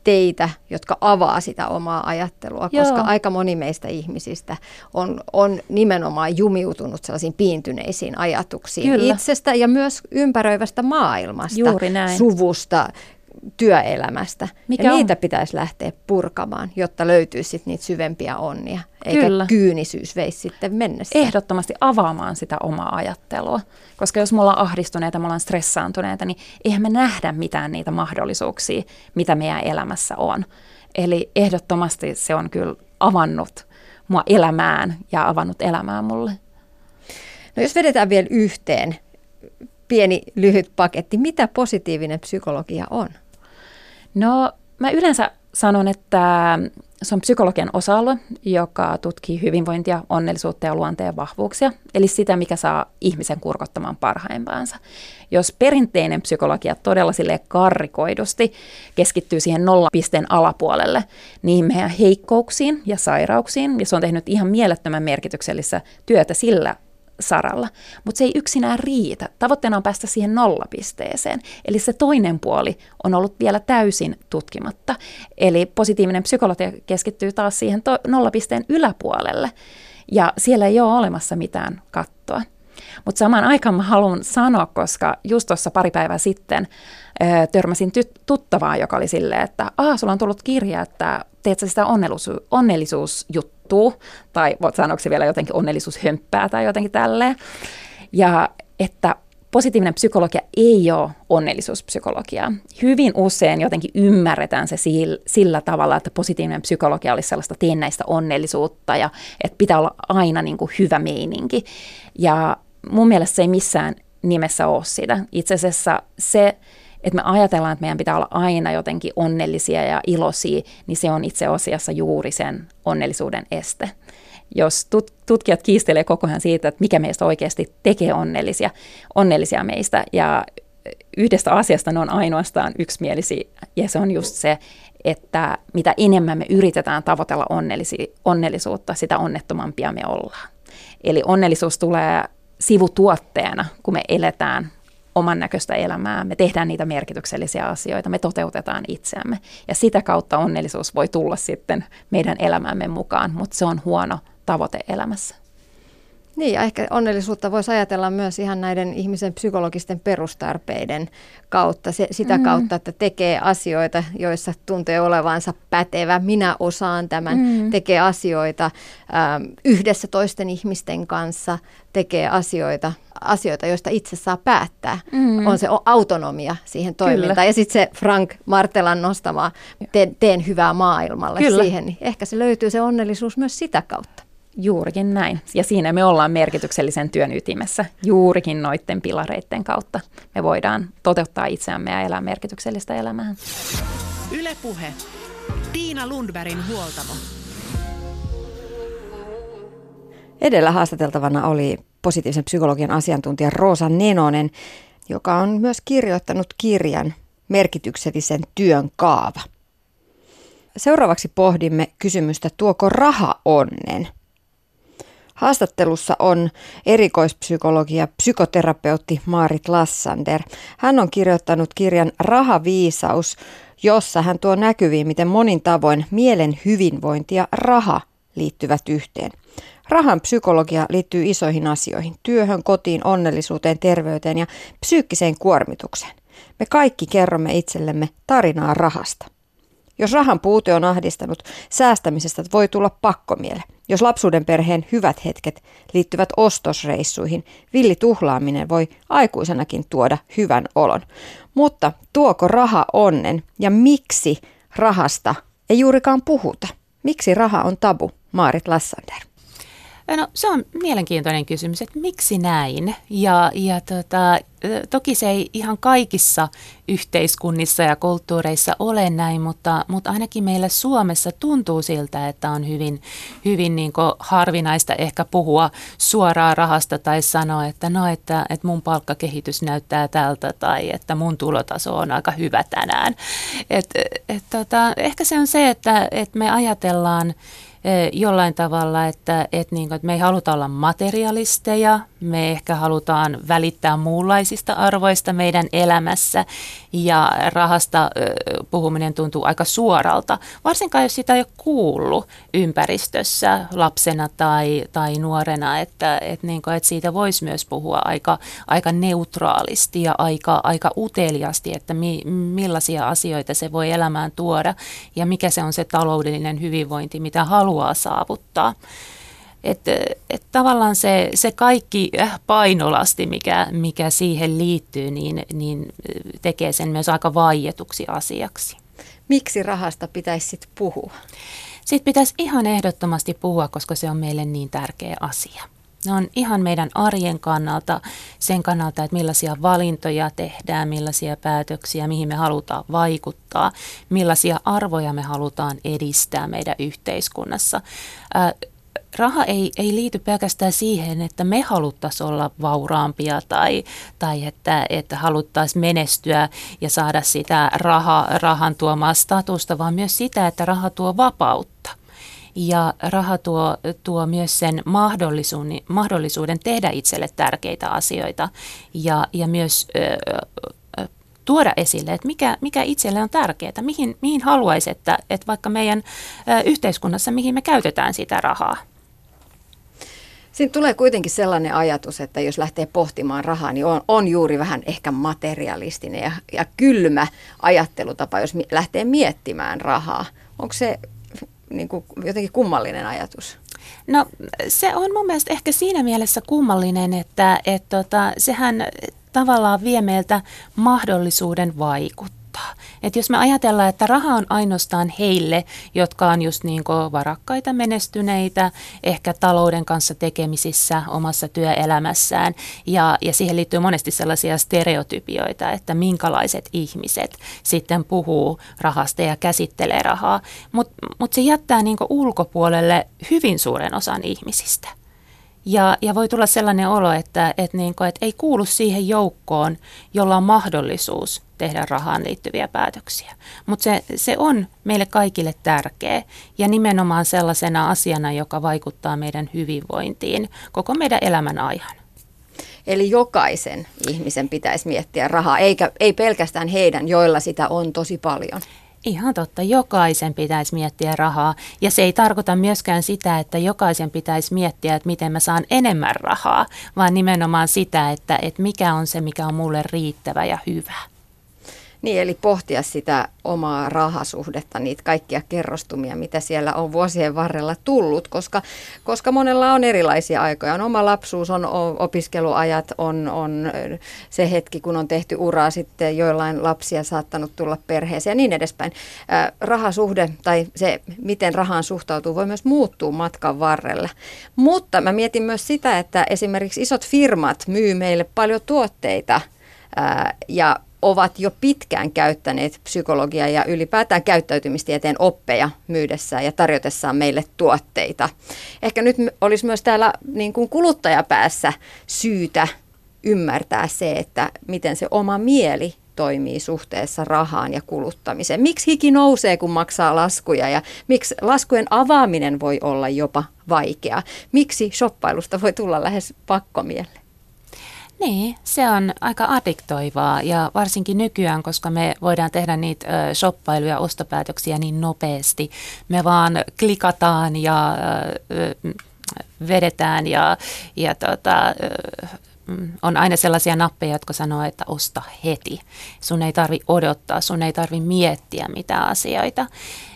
teitä, jotka avaa sitä omaa ajattelua, Joo. koska aika moni meistä ihmisistä on, on nimenomaan jumiutunut sellaisiin piintyneisiin ajatuksiin Kyllä. itsestä ja myös ympäröivästä maailmasta, Juuri näin. suvusta, työelämästä. Mikä ja on? niitä pitäisi lähteä purkamaan, jotta löytyisi sit niitä syvempiä onnia. Eikä Kyllä. kyynisyys veisi sitten mennessä. ehdottomasti avaamaan sitä omaa ajattelua. Koska jos me ollaan ahdistuneita, me ollaan stressaantuneita, niin eihän me nähdä mitään niitä mahdollisuuksia, mitä meidän elämässä on. Eli ehdottomasti se on kyllä avannut mua elämään ja avannut elämää mulle. No jos vedetään vielä yhteen pieni lyhyt paketti, mitä positiivinen psykologia on? No mä yleensä sanon, että se on psykologian osa-alue, joka tutkii hyvinvointia, onnellisuutta ja luonteen vahvuuksia, eli sitä, mikä saa ihmisen kurkottamaan parhaimpaansa. Jos perinteinen psykologia todella sille karrikoidusti keskittyy siihen nollapisteen alapuolelle, niin meidän heikkouksiin ja sairauksiin, ja se on tehnyt ihan mielettömän merkityksellistä työtä sillä saralla. Mutta se ei yksinään riitä. Tavoitteena on päästä siihen nollapisteeseen. Eli se toinen puoli on ollut vielä täysin tutkimatta. Eli positiivinen psykologia keskittyy taas siihen to- nollapisteen yläpuolelle. Ja siellä ei ole olemassa mitään kattoa. Mutta samaan aikaan mä haluan sanoa, koska just tuossa pari päivää sitten ö, törmäsin ty- tuttavaa, joka oli silleen, että Aa, sulla on tullut kirja, että teet sä sitä onnellisu- onnellisuusjuttua, tai voit sanoa se vielä jotenkin onnellisuushömppää tai jotenkin tälleen. Ja että positiivinen psykologia ei ole onnellisuuspsykologiaa. Hyvin usein jotenkin ymmärretään se sillä, sillä tavalla, että positiivinen psykologia olisi sellaista teennäistä onnellisuutta ja että pitää olla aina niin kuin hyvä meininki. Ja mun mielestä se ei missään nimessä ole sitä. Itse asiassa se, että me ajatellaan, että meidän pitää olla aina jotenkin onnellisia ja iloisia, niin se on itse asiassa juuri sen onnellisuuden este. Jos tut- tutkijat kiistelee koko ajan siitä, että mikä meistä oikeasti tekee onnellisia, onnellisia meistä, ja yhdestä asiasta ne on ainoastaan yksimielisiä, ja se on just se, että mitä enemmän me yritetään tavoitella onnellisi- onnellisuutta, sitä onnettomampia me ollaan. Eli onnellisuus tulee sivutuotteena, kun me eletään oman näköistä elämää, me tehdään niitä merkityksellisiä asioita, me toteutetaan itseämme. Ja sitä kautta onnellisuus voi tulla sitten meidän elämämme mukaan, mutta se on huono tavoite elämässä. Niin, ja ehkä onnellisuutta voisi ajatella myös ihan näiden ihmisen psykologisten perustarpeiden kautta. Se, sitä mm. kautta, että tekee asioita, joissa tuntee olevansa pätevä. Minä osaan tämän. Mm. Tekee asioita ähm, yhdessä toisten ihmisten kanssa. Tekee asioita, asioita, joista itse saa päättää. Mm. On se autonomia siihen toimintaan. Kyllä. Ja sitten se Frank Martelan nostama teen, teen hyvää maailmalle Kyllä. siihen. Niin ehkä se löytyy se onnellisuus myös sitä kautta. Juurikin näin. Ja siinä me ollaan merkityksellisen työn ytimessä. Juurikin noiden pilareiden kautta me voidaan toteuttaa itseämme ja elää merkityksellistä elämää. Ylepuhe. Tiina Lundbergin huoltamo. Edellä haastateltavana oli positiivisen psykologian asiantuntija Roosa Nenonen, joka on myös kirjoittanut kirjan Merkityksellisen työn kaava. Seuraavaksi pohdimme kysymystä, tuoko raha onnen? Haastattelussa on erikoispsykologia psykoterapeutti Maarit Lassander. Hän on kirjoittanut kirjan Rahaviisaus, jossa hän tuo näkyviin, miten monin tavoin mielen hyvinvointi ja raha liittyvät yhteen. Rahan psykologia liittyy isoihin asioihin, työhön, kotiin, onnellisuuteen, terveyteen ja psyykkiseen kuormitukseen. Me kaikki kerromme itsellemme tarinaa rahasta. Jos rahan puute on ahdistanut, säästämisestä voi tulla pakkomiele. Jos lapsuuden perheen hyvät hetket liittyvät ostosreissuihin, villi tuhlaaminen voi aikuisenakin tuoda hyvän olon. Mutta tuoko raha onnen ja miksi rahasta ei juurikaan puhuta? Miksi raha on tabu? Maarit Lassander. No se on mielenkiintoinen kysymys, että miksi näin? Ja, ja tota, toki se ei ihan kaikissa yhteiskunnissa ja kulttuureissa ole näin, mutta, mutta ainakin meillä Suomessa tuntuu siltä, että on hyvin, hyvin niin harvinaista ehkä puhua suoraan rahasta tai sanoa, että no, että, että mun palkkakehitys näyttää tältä tai että mun tulotaso on aika hyvä tänään. Et, et, tota, ehkä se on se, että, että me ajatellaan jollain tavalla, että, että, niin kuin, että me ei haluta olla materialisteja, me ehkä halutaan välittää muunlaisista arvoista meidän elämässä. Ja rahasta puhuminen tuntuu aika suoralta, varsinkaan jos sitä ei ole kuullut ympäristössä lapsena tai, tai nuorena, että, että, niin kuin, että siitä voisi myös puhua aika, aika neutraalisti ja aika, aika uteliasti, että mi, millaisia asioita se voi elämään tuoda ja mikä se on se taloudellinen hyvinvointi, mitä haluaa saavuttaa. Että et tavallaan se, se kaikki painolasti, mikä, mikä siihen liittyy, niin, niin tekee sen myös aika vaietuksi asiaksi. Miksi rahasta pitäisi sitten puhua? Sitten pitäisi ihan ehdottomasti puhua, koska se on meille niin tärkeä asia. Ne on ihan meidän arjen kannalta, sen kannalta, että millaisia valintoja tehdään, millaisia päätöksiä, mihin me halutaan vaikuttaa, millaisia arvoja me halutaan edistää meidän yhteiskunnassa raha ei, ei liity pelkästään siihen, että me haluttaisiin olla vauraampia tai, tai että, että haluttaisiin menestyä ja saada sitä raha, rahan tuomaa statusta, vaan myös sitä, että raha tuo vapautta. Ja raha tuo, tuo myös sen mahdollisuuden, mahdollisuuden tehdä itselle tärkeitä asioita ja, ja myös ö, tuoda esille, että mikä, mikä itselle on tärkeää, mihin, mihin haluaisi, että, että vaikka meidän ö, yhteiskunnassa, mihin me käytetään sitä rahaa. Siinä tulee kuitenkin sellainen ajatus, että jos lähtee pohtimaan rahaa, niin on, on juuri vähän ehkä materialistinen ja, ja kylmä ajattelutapa, jos lähtee miettimään rahaa. Onko se niin kuin, jotenkin kummallinen ajatus? No se on mun mielestä ehkä siinä mielessä kummallinen, että et, tota, sehän tavallaan vie meiltä mahdollisuuden vaikuttaa vaikuttaa. Et jos me ajatellaan, että raha on ainoastaan heille, jotka on just niin varakkaita, menestyneitä, ehkä talouden kanssa tekemisissä omassa työelämässään, ja, ja siihen liittyy monesti sellaisia stereotypioita, että minkälaiset ihmiset sitten puhuu rahasta ja käsittelee rahaa, mutta mut se jättää niin ulkopuolelle hyvin suuren osan ihmisistä. Ja, ja voi tulla sellainen olo, että, että, niin kuin, että ei kuulu siihen joukkoon, jolla on mahdollisuus tehdä rahaan liittyviä päätöksiä. Mutta se, se on meille kaikille tärkeä ja nimenomaan sellaisena asiana, joka vaikuttaa meidän hyvinvointiin koko meidän elämän ajan. Eli jokaisen ihmisen pitäisi miettiä rahaa, eikä, ei pelkästään heidän, joilla sitä on tosi paljon. Ihan totta, jokaisen pitäisi miettiä rahaa ja se ei tarkoita myöskään sitä, että jokaisen pitäisi miettiä, että miten mä saan enemmän rahaa, vaan nimenomaan sitä, että, että mikä on se, mikä on mulle riittävä ja hyvä. Niin, eli pohtia sitä omaa rahasuhdetta, niitä kaikkia kerrostumia, mitä siellä on vuosien varrella tullut, koska, koska monella on erilaisia aikoja. On oma lapsuus, on opiskeluajat, on, on se hetki, kun on tehty uraa, sitten joillain lapsia saattanut tulla perheeseen ja niin edespäin. Rahasuhde tai se, miten rahaan suhtautuu, voi myös muuttua matkan varrella. Mutta mä mietin myös sitä, että esimerkiksi isot firmat myy meille paljon tuotteita, ja ovat jo pitkään käyttäneet psykologiaa ja ylipäätään käyttäytymistieteen oppeja myydessään ja tarjotessaan meille tuotteita. Ehkä nyt olisi myös täällä niin kuin kuluttajapäässä syytä ymmärtää se, että miten se oma mieli toimii suhteessa rahaan ja kuluttamiseen. Miksi hiki nousee, kun maksaa laskuja ja miksi laskujen avaaminen voi olla jopa vaikeaa? Miksi shoppailusta voi tulla lähes pakkomielle? Niin, se on aika addiktoivaa ja varsinkin nykyään, koska me voidaan tehdä niitä shoppailuja ja ostopäätöksiä niin nopeasti. Me vaan klikataan ja vedetään ja, ja tota, on aina sellaisia nappeja, jotka sanoo, että osta heti. Sun ei tarvi odottaa, sun ei tarvi miettiä mitä asioita.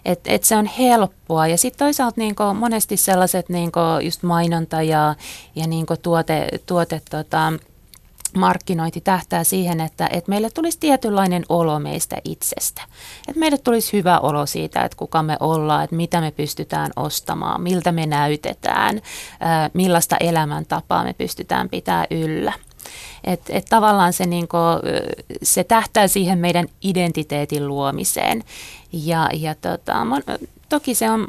Et, et se on helppoa. Ja sitten toisaalta niinku monesti sellaiset niinku just mainonta ja, ja niinku tuote, tuote tota, markkinointi tähtää siihen, että, että meille tulisi tietynlainen olo meistä itsestä. Että meille tulisi hyvä olo siitä, että kuka me ollaan, että mitä me pystytään ostamaan, miltä me näytetään, millaista elämäntapaa me pystytään pitää yllä. Et, et tavallaan se, niinku, se tähtää siihen meidän identiteetin luomiseen. Ja, ja tota, toki se on,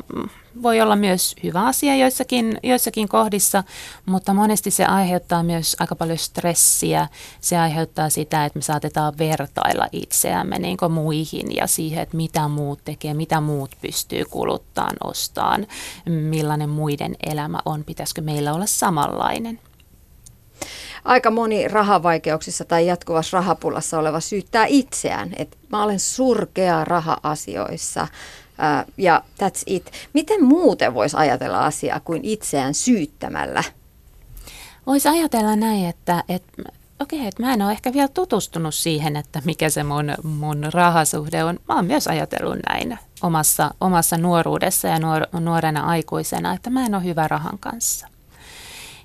voi olla myös hyvä asia joissakin, joissakin kohdissa, mutta monesti se aiheuttaa myös aika paljon stressiä. Se aiheuttaa sitä, että me saatetaan vertailla itseämme niin muihin ja siihen, että mitä muut tekee, mitä muut pystyy kuluttaan, ostaan, millainen muiden elämä on, pitäisikö meillä olla samanlainen aika moni rahavaikeuksissa tai jatkuvassa rahapulassa oleva syyttää itseään, että mä olen surkea raha-asioissa ja that's it. Miten muuten voisi ajatella asiaa kuin itseään syyttämällä? Voisi ajatella näin, että, että okei, että mä en ole ehkä vielä tutustunut siihen, että mikä se mun, mun rahasuhde on. Mä oon myös ajatellut näin omassa, omassa nuoruudessa ja nuor, nuorena aikuisena, että mä en ole hyvä rahan kanssa.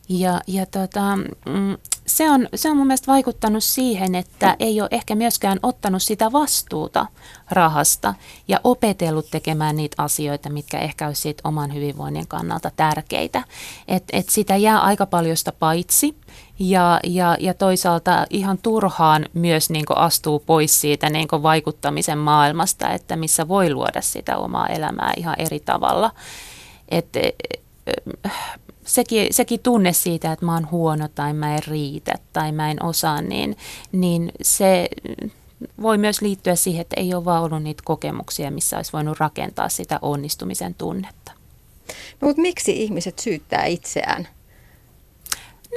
Ja, ja tota, mm, se, on, se on mun mielestä vaikuttanut siihen, että ei ole ehkä myöskään ottanut sitä vastuuta rahasta ja opetellut tekemään niitä asioita, mitkä ehkä olisi siitä oman hyvinvoinnin kannalta tärkeitä. Et, et sitä jää aika paljon sitä paitsi ja, ja, ja toisaalta ihan turhaan myös niin astuu pois siitä niin vaikuttamisen maailmasta, että missä voi luoda sitä omaa elämää ihan eri tavalla. Et, sekin, sekin tunne siitä, että mä oon huono tai mä en riitä tai mä en osaa, niin, niin se voi myös liittyä siihen, että ei ole vaan ollut niitä kokemuksia, missä olisi voinut rakentaa sitä onnistumisen tunnetta. No, mutta miksi ihmiset syyttää itseään?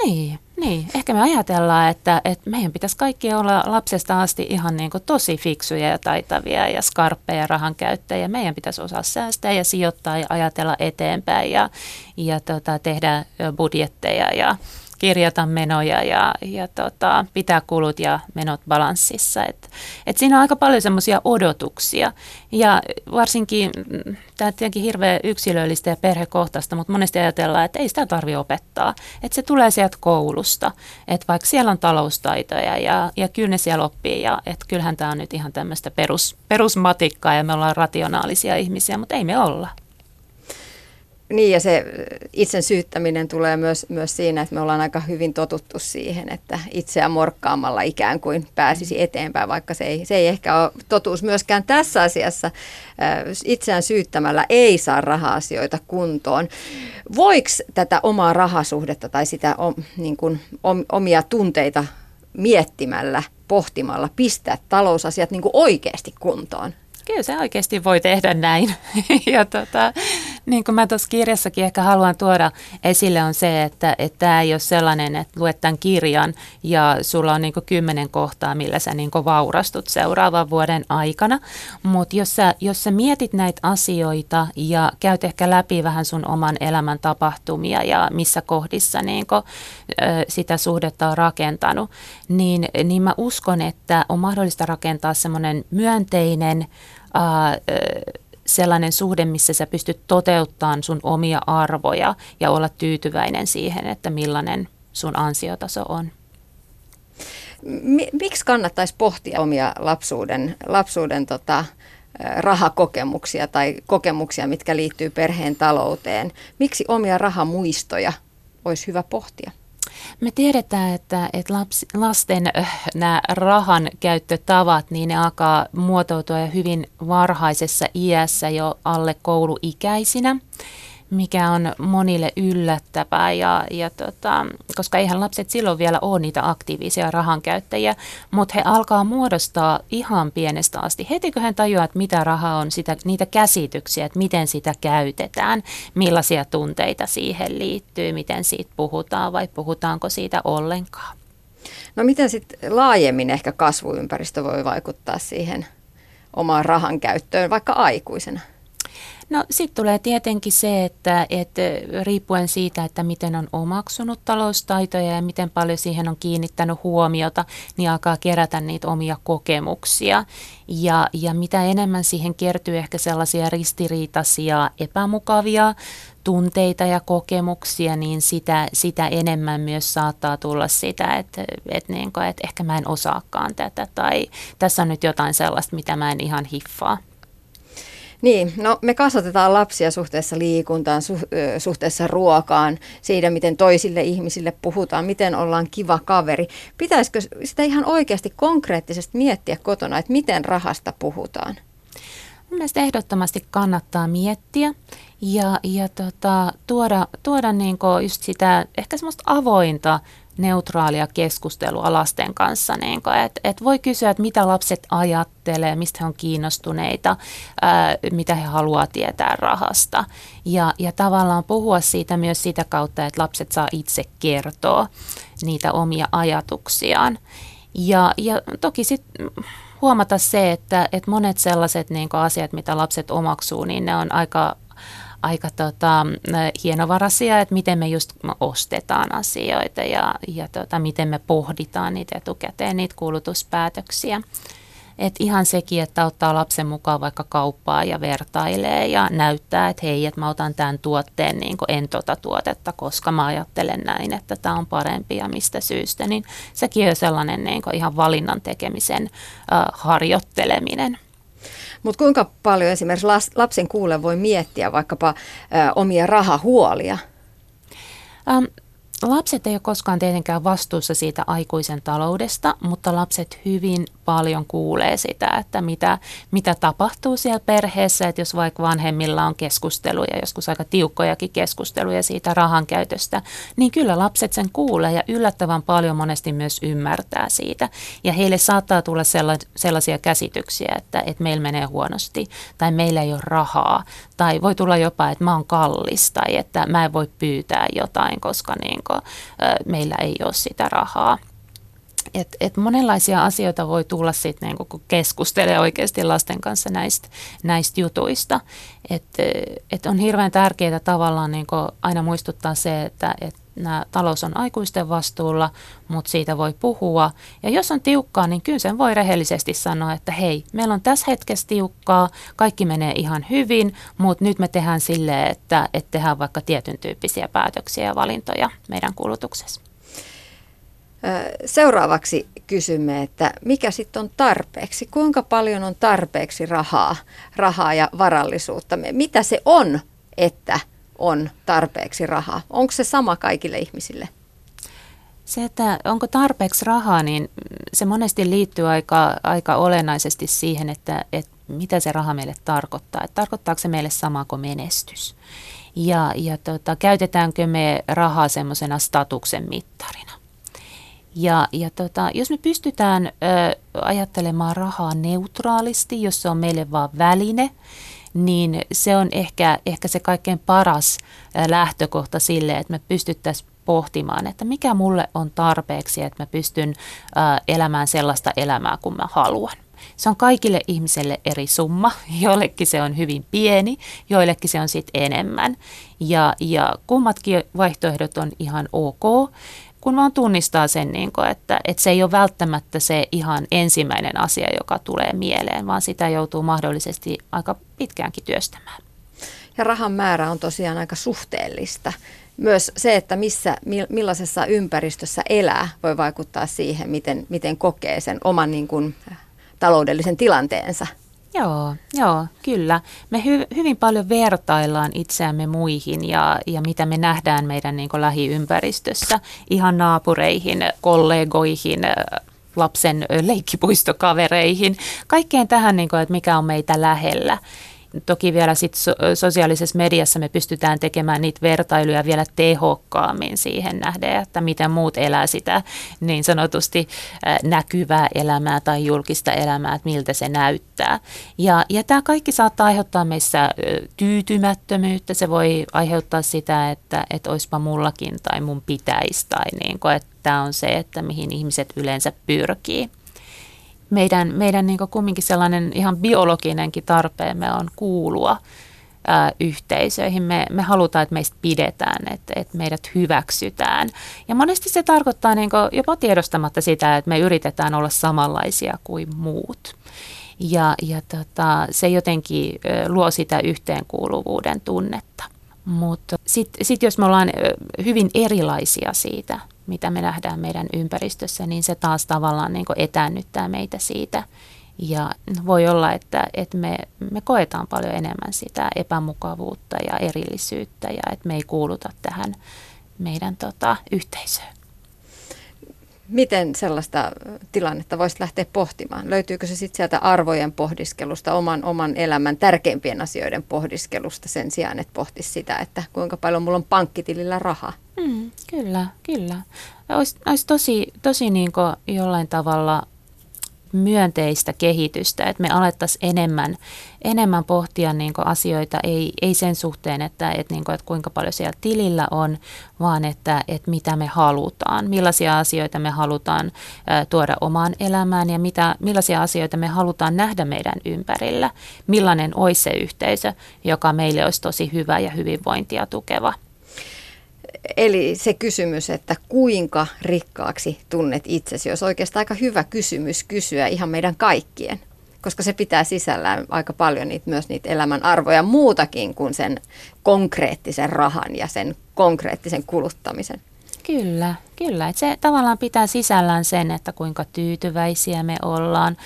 Niin, niin. Ehkä me ajatellaan, että, että meidän pitäisi kaikki olla lapsesta asti ihan niin kuin tosi fiksuja ja taitavia ja skarppeja rahan käyttäjiä. Meidän pitäisi osaa säästää ja sijoittaa ja ajatella eteenpäin ja, ja tota, tehdä budjetteja ja kirjata menoja ja, ja tota, pitää kulut ja menot balanssissa. Et, et siinä on aika paljon semmoisia odotuksia ja varsinkin, mm, tämä on tietenkin hirveän yksilöllistä ja perhekohtaista, mutta monesti ajatellaan, että ei sitä tarvitse opettaa. Että se tulee sieltä koulusta, että vaikka siellä on taloustaitoja ja, ja kyllä ne siellä oppii ja että kyllähän tämä on nyt ihan tämmöistä perus, perusmatikkaa ja me ollaan rationaalisia ihmisiä, mutta ei me olla. Niin ja se itsen syyttäminen tulee myös, myös siinä, että me ollaan aika hyvin totuttu siihen, että itseä morkkaamalla ikään kuin pääsisi eteenpäin, vaikka se ei, se ei ehkä ole totuus myöskään tässä asiassa. Itseään syyttämällä ei saa raha-asioita kuntoon. Voiko tätä omaa rahasuhdetta tai sitä niin kuin, omia tunteita miettimällä, pohtimalla pistää talousasiat niin kuin oikeasti kuntoon? Kyllä se oikeasti voi tehdä näin. *laughs* ja tota, niin kuin mä tuossa kirjassakin ehkä haluan tuoda esille on se, että tämä ei ole sellainen, että luet tämän kirjan ja sulla on niin kymmenen kohtaa, millä sä niin vaurastut seuraavan vuoden aikana. Mutta jos sä, jos sä mietit näitä asioita ja käyt ehkä läpi vähän sun oman elämän tapahtumia ja missä kohdissa niin kuin, sitä suhdetta on rakentanut, niin, niin mä uskon, että on mahdollista rakentaa semmoinen myönteinen, sellainen suhde, missä sä pystyt toteuttamaan sun omia arvoja ja olla tyytyväinen siihen, että millainen sun ansiotaso on. Miksi kannattaisi pohtia omia lapsuuden, lapsuuden tota, rahakokemuksia tai kokemuksia, mitkä liittyy perheen talouteen? Miksi omia rahamuistoja olisi hyvä pohtia? Me tiedetään, että, että lapsi, lasten äh, nämä rahan käyttötavat, niin ne alkaa muotoutua hyvin varhaisessa iässä jo alle kouluikäisinä mikä on monille yllättävää, ja, ja tota, koska eihän lapset silloin vielä ole niitä aktiivisia rahankäyttäjiä, mutta he alkaa muodostaa ihan pienestä asti. Heti kun hän tajuaa, että mitä raha on, sitä, niitä käsityksiä, että miten sitä käytetään, millaisia tunteita siihen liittyy, miten siitä puhutaan vai puhutaanko siitä ollenkaan. No miten sitten laajemmin ehkä kasvuympäristö voi vaikuttaa siihen omaan rahan käyttöön vaikka aikuisena? No sitten tulee tietenkin se, että, että riippuen siitä, että miten on omaksunut taloustaitoja ja miten paljon siihen on kiinnittänyt huomiota, niin alkaa kerätä niitä omia kokemuksia. Ja, ja mitä enemmän siihen kertyy ehkä sellaisia ristiriitaisia, epämukavia tunteita ja kokemuksia, niin sitä, sitä enemmän myös saattaa tulla sitä, että, että, niin kuin, että ehkä mä en osaakaan tätä tai tässä on nyt jotain sellaista, mitä mä en ihan hiffaa. Niin, no me kasvatetaan lapsia suhteessa liikuntaan, su, suhteessa ruokaan, siitä miten toisille ihmisille puhutaan, miten ollaan kiva kaveri. Pitäisikö sitä ihan oikeasti konkreettisesti miettiä kotona, että miten rahasta puhutaan? Mun mielestä ehdottomasti kannattaa miettiä ja, ja tota, tuoda, tuoda niin just sitä ehkä semmoista avointa neutraalia keskustelua lasten kanssa. Niin että et voi kysyä, että mitä lapset ajattelee, mistä he on kiinnostuneita, ää, mitä he haluaa tietää rahasta. Ja, ja tavallaan puhua siitä myös sitä kautta, että lapset saa itse kertoa niitä omia ajatuksiaan. Ja, ja toki sitten huomata se, että, että monet sellaiset niin asiat, mitä lapset omaksuu, niin ne on aika aika tota, hienovaraisia, että miten me just ostetaan asioita ja, ja tota, miten me pohditaan niitä etukäteen, niitä kulutuspäätöksiä. Et ihan sekin, että ottaa lapsen mukaan vaikka kauppaa ja vertailee ja näyttää, että hei, että mä otan tämän tuotteen, niin en tota tuotetta, koska mä ajattelen näin, että tämä on parempi ja mistä syystä, niin sekin on sellainen niin ihan valinnan tekemisen äh, harjoitteleminen. Mutta kuinka paljon esimerkiksi lapsen kuule voi miettiä vaikkapa ö, omia rahahuolia? Um, Lapset ei ole koskaan tietenkään vastuussa siitä aikuisen taloudesta, mutta lapset hyvin paljon kuulee sitä, että mitä, mitä tapahtuu siellä perheessä, että jos vaikka vanhemmilla on keskusteluja, joskus aika tiukkojakin keskusteluja siitä rahan käytöstä, niin kyllä lapset sen kuulee ja yllättävän paljon monesti myös ymmärtää siitä. Ja heille saattaa tulla sellaisia käsityksiä, että, että meillä menee huonosti tai meillä ei ole rahaa tai voi tulla jopa, että mä oon kallis tai että mä en voi pyytää jotain, koska niin kuin, meillä ei ole sitä rahaa. Et, et monenlaisia asioita voi tulla sitten, niin kun keskustelee oikeasti lasten kanssa näistä, näistä jutuista. Et, et on hirveän tärkeää tavallaan niin aina muistuttaa se, että et nämä talous on aikuisten vastuulla, mutta siitä voi puhua. Ja jos on tiukkaa, niin kyllä sen voi rehellisesti sanoa, että hei, meillä on tässä hetkessä tiukkaa, kaikki menee ihan hyvin, mutta nyt me tehdään silleen, että, että tehdään vaikka tietyn tyyppisiä päätöksiä ja valintoja meidän kulutuksessa. Seuraavaksi kysymme, että mikä sitten on tarpeeksi? Kuinka paljon on tarpeeksi rahaa, rahaa ja varallisuutta? Mitä se on, että on tarpeeksi rahaa? Onko se sama kaikille ihmisille? Se, että onko tarpeeksi rahaa, niin se monesti liittyy aika, aika olennaisesti siihen, että, että mitä se raha meille tarkoittaa. Että tarkoittaako se meille sama kuin menestys? Ja, ja tota, käytetäänkö me rahaa semmoisena statuksen mittarina? Ja, ja tota, jos me pystytään ö, ajattelemaan rahaa neutraalisti, jos se on meille vain väline, niin se on ehkä, ehkä se kaikkein paras lähtökohta sille, että me pystyttäisiin pohtimaan, että mikä mulle on tarpeeksi, että mä pystyn elämään sellaista elämää kuin mä haluan. Se on kaikille ihmiselle eri summa. *laughs* Joillekin se on hyvin pieni, joillekin se on sitten enemmän. Ja, ja kummatkin vaihtoehdot on ihan ok kun vaan tunnistaa sen, niin kuin, että, että se ei ole välttämättä se ihan ensimmäinen asia, joka tulee mieleen, vaan sitä joutuu mahdollisesti aika pitkäänkin työstämään. Ja rahan määrä on tosiaan aika suhteellista. Myös se, että missä, millaisessa ympäristössä elää, voi vaikuttaa siihen, miten, miten kokee sen oman niin kuin, taloudellisen tilanteensa. Joo, joo, kyllä. Me hy, hyvin paljon vertaillaan itseämme muihin ja, ja mitä me nähdään meidän niin lähiympäristössä, ihan naapureihin, kollegoihin, lapsen leikkipuistokavereihin, kaikkeen tähän, niin kuin, että mikä on meitä lähellä. Toki vielä sit so- sosiaalisessa mediassa me pystytään tekemään niitä vertailuja vielä tehokkaammin siihen nähden, että miten muut elää sitä niin sanotusti näkyvää elämää tai julkista elämää, että miltä se näyttää. Ja, ja tämä kaikki saattaa aiheuttaa meissä tyytymättömyyttä, se voi aiheuttaa sitä, että, että olisipa mullakin tai mun pitäisi tai niin kuin, että tämä on se, että mihin ihmiset yleensä pyrkii meidän, meidän niin kumminkin sellainen ihan biologinenkin tarpeemme on kuulua ää, yhteisöihin. Me, me halutaan, että meistä pidetään, että, että meidät hyväksytään. Ja monesti se tarkoittaa niin jopa tiedostamatta sitä, että me yritetään olla samanlaisia kuin muut. Ja, ja tota, se jotenkin luo sitä yhteenkuuluvuuden tunnetta. Mutta sitten sit jos me ollaan hyvin erilaisia siitä, mitä me nähdään meidän ympäristössä, niin se taas tavallaan niin etäännyttää meitä siitä. Ja voi olla, että, että me, me koetaan paljon enemmän sitä epämukavuutta ja erillisyyttä ja että me ei kuuluta tähän meidän tota, yhteisöön. Miten sellaista tilannetta voisi lähteä pohtimaan? Löytyykö se sitten sieltä arvojen pohdiskelusta, oman, oman elämän tärkeimpien asioiden pohdiskelusta sen sijaan, että pohtisi sitä, että kuinka paljon mulla on pankkitilillä rahaa? Mm, kyllä, kyllä. Olisi, olisi tosi, tosi niin jollain tavalla myönteistä kehitystä, että me alettaisiin enemmän, enemmän pohtia niin asioita, ei, ei sen suhteen, että, että, niin kuin, että kuinka paljon siellä tilillä on, vaan että, että mitä me halutaan, millaisia asioita me halutaan tuoda omaan elämään ja mitä, millaisia asioita me halutaan nähdä meidän ympärillä, millainen olisi se yhteisö, joka meille olisi tosi hyvä ja hyvinvointia tukeva. Eli se kysymys, että kuinka rikkaaksi tunnet itsesi, olisi oikeastaan aika hyvä kysymys kysyä ihan meidän kaikkien, koska se pitää sisällään aika paljon niitä, myös niitä elämän arvoja muutakin kuin sen konkreettisen rahan ja sen konkreettisen kuluttamisen. Kyllä, kyllä. Et se tavallaan pitää sisällään sen, että kuinka tyytyväisiä me ollaan,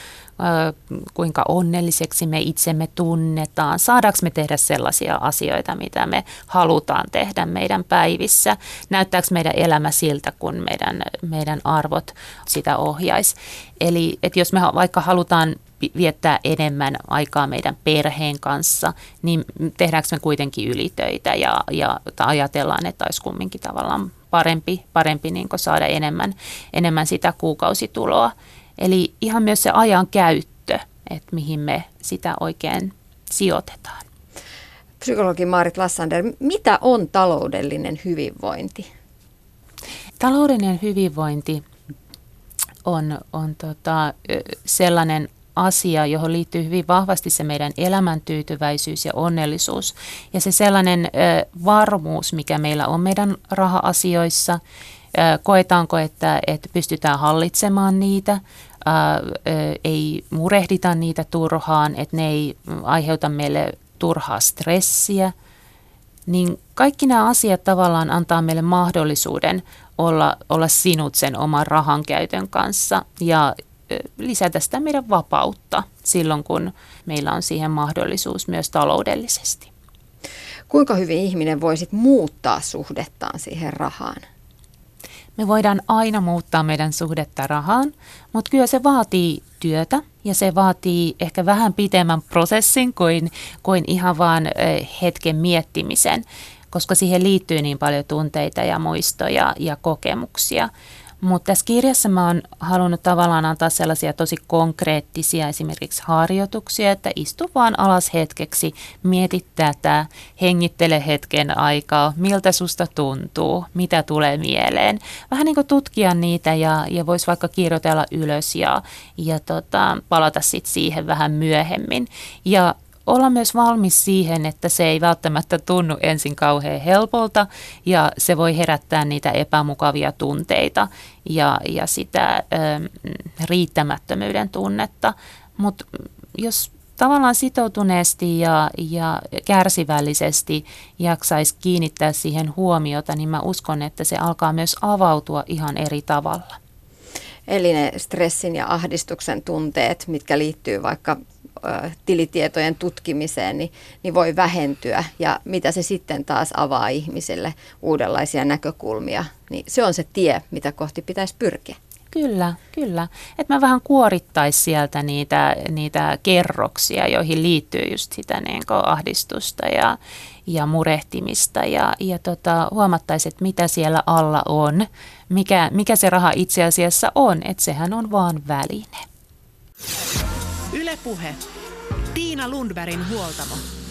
kuinka onnelliseksi me itsemme tunnetaan, saadaanko me tehdä sellaisia asioita, mitä me halutaan tehdä meidän päivissä, näyttääkö meidän elämä siltä, kun meidän, meidän arvot sitä ohjaisi. Eli että jos me vaikka halutaan viettää enemmän aikaa meidän perheen kanssa, niin tehdäänkö me kuitenkin ylitöitä ja, ja ajatellaan, että olisi kumminkin tavallaan parempi, parempi niin saada enemmän, enemmän sitä kuukausituloa. Eli ihan myös se ajan käyttö, että mihin me sitä oikein sijoitetaan. Psykologi Maarit Lassander, mitä on taloudellinen hyvinvointi? Taloudellinen hyvinvointi on, on tota, sellainen asia, johon liittyy hyvin vahvasti se meidän elämäntyytyväisyys ja onnellisuus. Ja se sellainen ö, varmuus, mikä meillä on meidän raha-asioissa, koetaanko, että, että pystytään hallitsemaan niitä, ei murehdita niitä turhaan, että ne ei aiheuta meille turhaa stressiä, niin kaikki nämä asiat tavallaan antaa meille mahdollisuuden olla, olla sinut sen oman rahan käytön kanssa ja lisätä sitä meidän vapautta silloin, kun meillä on siihen mahdollisuus myös taloudellisesti. Kuinka hyvin ihminen voisi muuttaa suhdettaan siihen rahaan? Me voidaan aina muuttaa meidän suhdetta rahaan, mutta kyllä se vaatii työtä ja se vaatii ehkä vähän pitemmän prosessin kuin, kuin ihan vaan hetken miettimisen, koska siihen liittyy niin paljon tunteita ja muistoja ja kokemuksia. Mutta tässä kirjassa mä oon halunnut tavallaan antaa sellaisia tosi konkreettisia esimerkiksi harjoituksia, että istu vaan alas hetkeksi, mieti tätä, hengittele hetken aikaa, miltä susta tuntuu, mitä tulee mieleen. Vähän niin kuin tutkia niitä ja, ja voisi vaikka kirjoitella ylös ja, ja tota, palata sitten siihen vähän myöhemmin. Ja olla myös valmis siihen, että se ei välttämättä tunnu ensin kauhean helpolta ja se voi herättää niitä epämukavia tunteita ja, ja sitä ö, riittämättömyyden tunnetta. Mutta jos tavallaan sitoutuneesti ja, ja kärsivällisesti jaksaisi kiinnittää siihen huomiota, niin mä uskon, että se alkaa myös avautua ihan eri tavalla. Eli ne stressin ja ahdistuksen tunteet, mitkä liittyy vaikka tilitietojen tutkimiseen, niin, niin voi vähentyä. Ja mitä se sitten taas avaa ihmisille uudenlaisia näkökulmia, niin se on se tie, mitä kohti pitäisi pyrkiä. Kyllä, kyllä. Että mä vähän kuorittaisi sieltä niitä, niitä kerroksia, joihin liittyy just sitä niin ahdistusta ja, ja murehtimista ja, ja tota, huomattaisi, että mitä siellä alla on, mikä, mikä se raha itse asiassa on, että sehän on vaan väline. Ylepuhe. Tiina Lundbergin huoltamo.